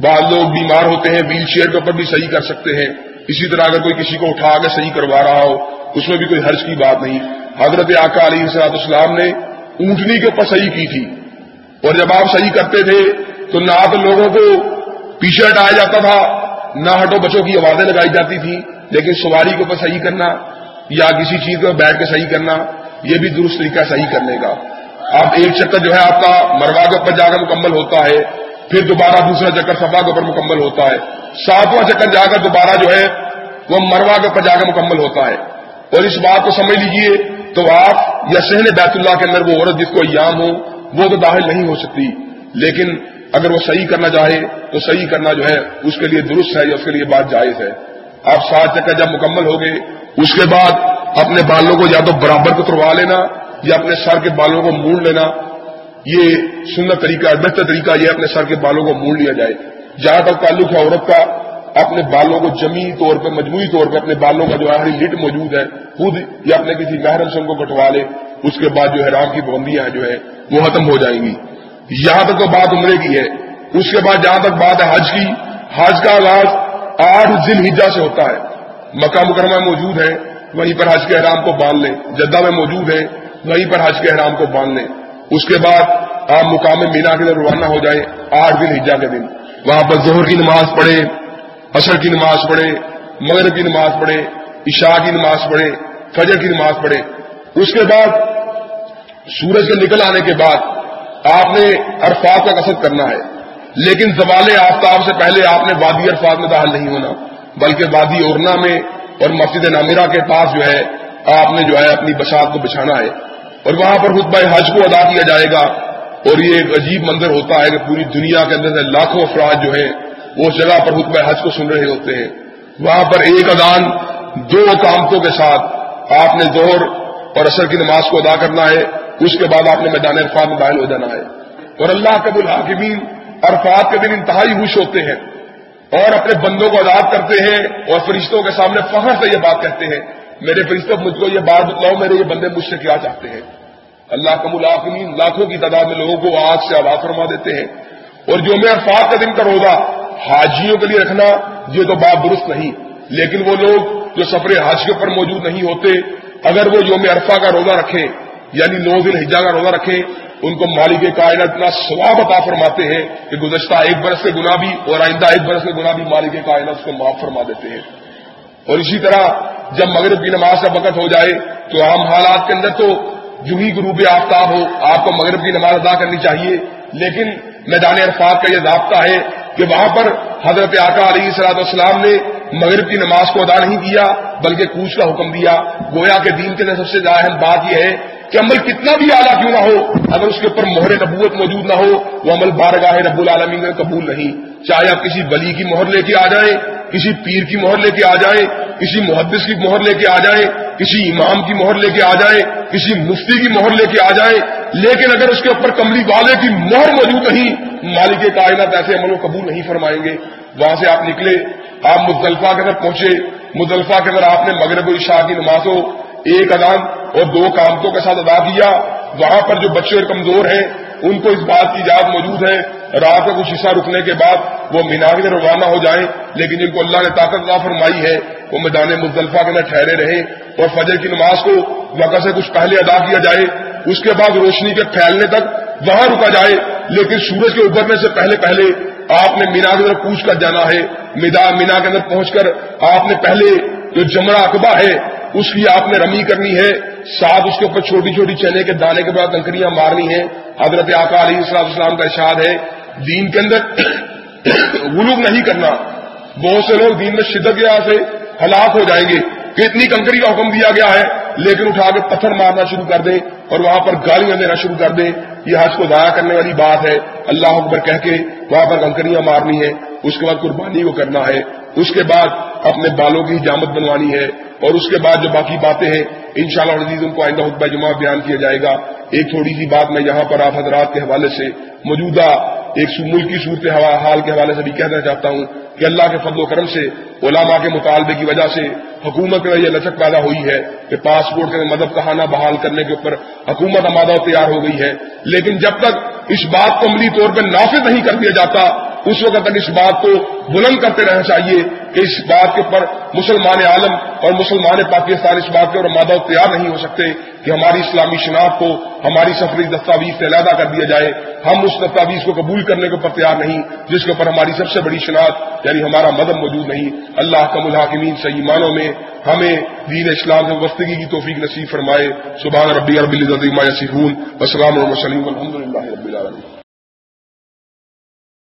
A: بعض لوگ بیمار ہوتے ہیں، ویل چیئر کے اوپر بھی صحیح کر سکتے ہیں۔ اسی طرح اگر کوئی کسی کو اٹھا کے صحیح کروا رہا ہو، اس میں بھی کوئی حرج کی بات نہیں۔ حضرت آقا علیہ صلاحت اسلام نے اونٹنی کے اوپر صحیح کی تھی۔ اور جب آپ صحیح کرتے تھے تو نہ تو لوگوں کو پیچھے ہٹایا جاتا تھا، نہ ہٹو بچوں کی آوازیں لگائی جاتی تھی لیکن سواری کے اوپر صحیح کرنا یا کسی چیز پر بیٹھ کے صحیح کرنا، یہ بھی درست طریقہ صحیح کرنے کا۔ اب ایک چکر جو ہے آپ کا مروا کے اوپر جا کر مکمل ہوتا ہے، پھر دوبارہ دوسرا چکر سفا کے اوپر مکمل ہوتا ہے۔ ساتواں چکر جا کر دوبارہ جو ہے، وہ مروا کے اوپر جا کر مکمل ہوتا ہے۔ اور اس بات کو سمجھ لیجیے تو آپ یا سہن بیت اللہ کے اندر وہ عورت جس کو ایام ہو، وہ تو داخل نہیں ہو سکتی۔ لیکن اگر وہ صحیح کرنا چاہے تو صحیح کرنا جو ہے، اس کے لیے درست ہے یا اس کے لیے بات جائز ہے۔ آپ سات چکر جب مکمل ہو گئے، اس کے بعد اپنے بالوں کو یا تو برابر کو لینا، یا اپنے سر کے بالوں کو مونڈ لینا۔ یہ سننا طریقہ بہتر طریقہ یہ اپنے سر کے بالوں کو مونڈ لیا جائے۔ جہاں تک تعلق ہے عورت کا، اپنے بالوں کو جمی طور پہ مجموعی طور پہ اپنے بالوں کا جو ہے لٹ موجود ہے، خود یا اپنے کسی محرم سے ان کو کٹوا لے، اس کے بعد جو ہے رام کی پابندیاں جو ہے، وہ ختم ہو جائیں گی۔ یہاں تک تو بات عمرے کی ہے۔ اس کے بعد جہاں تک بات ہے حج کی، حج کا آغاز آٹھ ذل ہجا سے ہوتا ہے۔ مکہ مکرمہ موجود ہے وہیں پر حج کے احرام کو باندھ لیں۔ جدہ میں موجود ہے وہیں پر حج کے احرام کو باندھ لیں۔ اس کے بعد آپ مقام مینا کے لیے روانہ ہو جائیں آٹھ دن ہجا کے دن۔ وہاں پر ظہر کی نماز پڑھے عصر کی نماز پڑھے مغرب کی نماز پڑھے عشاء کی نماز پڑھے فجر کی نماز پڑھے اس کے بعد سورج کے نکل آنے کے بعد آپ نے عرفات کا قصد کرنا ہے۔ لیکن زوال آفتاب سے پہلے آپ نے وادی عرفات میں داخل نہیں ہونا، بلکہ وادی اورنا میں اور مسجد نامیرہ کے پاس جو ہے، آپ نے جو ہے اپنی بسات کو بچھانا ہے۔ اور وہاں پر خطبہ حج کو ادا کیا جائے گا۔ اور یہ ایک عجیب منظر ہوتا ہے کہ پوری دنیا کے اندر سے لاکھوں افراد جو ہیں، وہ اس جگہ پر خطبہ حج کو سن رہے ہوتے ہیں۔ وہاں پر ایک ادان دو کامتوں کے ساتھ آپ نے زہر اور اثر کی نماز کو ادا کرنا ہے۔ اس کے بعد آپ نے میدان عرفات میں داخل ہو جانا ہے۔ اور اللہ کب الحاکمین عرفات کے دن انتہائی خوش ہوتے ہیں اور اپنے بندوں کو آزاد کرتے ہیں اور فرشتوں کے سامنے فخر سے یہ بات کہتے ہیں، میرے فرشتوں، مجھ کو یہ بات بتلاؤ، میرے یہ بندے مجھ سے کیا چاہتے ہیں؟ اللہ کم العاقمین لاکھوں کی تعداد میں لوگوں کو آگ سے آواز فرما دیتے ہیں۔ اور جو میں عرفات کا دن کا روزہ حاجیوں کے لیے رکھنا، یہ تو بات درست نہیں۔ لیکن وہ لوگ جو سفر حاج کے اوپر موجود نہیں ہوتے، اگر وہ یوم عرفہ کا روزہ رکھیں یعنی نو دن حجا کا روزہ رکھیں ان کو مالک کائنات اتنا ثواب عطا فرماتے ہیں کہ گزشتہ ایک برس کے گنا بھی اور آئندہ ایک برس کے گنا بھی مالک کائنات اس کو معاف فرما دیتے ہیں۔ اور اسی طرح جب مغرب کی نماز کا وقت ہو جائے تو عام حالات کے اندر تو جو ہی غروب آفتاب ہو، آپ کو مغرب کی نماز ادا کرنی چاہیے، لیکن میدان عرفات کا یہ ضابطہ ہے کہ وہاں پر حضرت آقا علیہ صلاح السلام نے مغرب کی نماز کو ادا نہیں کیا، بلکہ کوچ کا حکم دیا۔ گویا کے دین کے اندر سب سے زیادہ اہم بات یہ ہے کہ عمل کتنا بھی اعلیٰ کیوں نہ ہو، اگر اس کے اوپر مہر نبوت موجود نہ ہو، وہ عمل بارگاہ رب العالمین میں قبول نہیں۔ چاہے آپ کسی ولی کی مہر لے کے آ جائیں، کسی پیر کی مہر لے کے آ جائیں، کسی محدث کی مہر لے کے آ جائیں، کسی امام کی مہر لے کے آ جائیں، کسی مفتی کی مہر لے کے آ جائیں، لیکن اگر اس کے اوپر کملی والے کی مہر موجود نہیں، مالک کائنات ایسے عمل و قبول نہیں فرمائیں گے۔ وہاں سے آپ نکلے، آپ مزدلفہ کے اندر پہنچے مزدلفہ کے اندر آپ نے مغرب الشاہ کی نماز ہو ایک ادان اور دو کامتوں کے ساتھ ادا کیا۔ وہاں پر جو بچے اور کمزور ہیں، ان کو اس بات کی یاد موجود ہے رات کا کچھ حصہ رکنے کے بعد وہ مینا میں روانہ ہو جائیں، لیکن جن کو اللہ نے طاقت ادا فرمائی ہے، وہ میدان مزدلفہ کے اندر ٹھہرے رہیں اور فجر کی نماز کو وقت سے کچھ پہلے ادا کیا جائے، اس کے بعد روشنی کے پھیلنے تک وہاں رکا جائے، لیکن سورج کے ابھرنے سے پہلے پہلے آپ نے مینا کے اندر پوچھ کر جانا ہے۔ مینا کے اندر پہنچ کر آپ نے پہلے جو جمرہ اقبا ہے، اس کی آپ نے رمی کرنی ہے۔ ساتھ اس کے اوپر چھوٹی چھوٹی چنے کے دانے کے بعد کنکریاں مارنی ہیں۔ حضرت آقا علیہ السلام کا ارشاد ہے دین کے اندر غلوب نہیں کرنا۔ بہت سے لوگ دین میں شدت کے سے ہلاک ہو جائیں گے کہ اتنی کنکری کا حکم دیا گیا ہے، لیکن اٹھا کے پتھر مارنا شروع کر دیں اور وہاں پر گالیاں دینا شروع کر دیں یہ حج کو ضائع کرنے والی بات ہے۔ اللہ اکبر کہہ کے وہاں پر کنکریاں مارنی ہے اس کے بعد قربانی کو کرنا ہے۔ اس کے بعد اپنے بالوں کی حجامت بنوانی ہے۔ اور اس کے بعد جو باقی باتیں ہیں ان شاء اللہ ان کو آئندہ خطبہ جمعہ بیان کیا جائے گا۔ ایک تھوڑی سی بات میں یہاں پر آپ حضرات کے حوالے سے موجودہ ایک ملکی صورت حال کے حوالے سے بھی کہنا چاہتا ہوں کہ اللہ کے فضل و کرم سے علماء کے مطالبے کی وجہ سے حکومت میں یہ لچک پیدا ہوئی ہے کہ پاسپورٹ کے مدد کہانا بحال کرنے کے اوپر حکومت آمادہ تیار ہو گئی ہے۔ لیکن جب تک اس بات کو عملی طور پر نافذ نہیں کر دیا جاتا، اس وقت تک اس بات کو بلند کرتے رہنا چاہیے کہ اس بات کے اوپر مسلمان عالم اور مسلمان پاکستان اس بات کے اوپر مادہ تیار نہیں ہو سکتے کہ ہماری اسلامی شناخت کو، ہماری سفری دستاویز سے علیحدہ کر دیا جائے۔ ہم اس دستاویز کو قبول کرنے کے اوپر تیار نہیں، جس کے اوپر ہماری سب سے بڑی شناخت یعنی ہمارا مدد موجود نہیں۔ اللہ کا ملحاکمین صحیح معنوں میں ہمیں دین اسلام سے وستگی کی توفیق نصیب فرمائے۔ سبحان ربی رب العزت العظیم وسلام وسلم الحمد للہ رب العالمین۔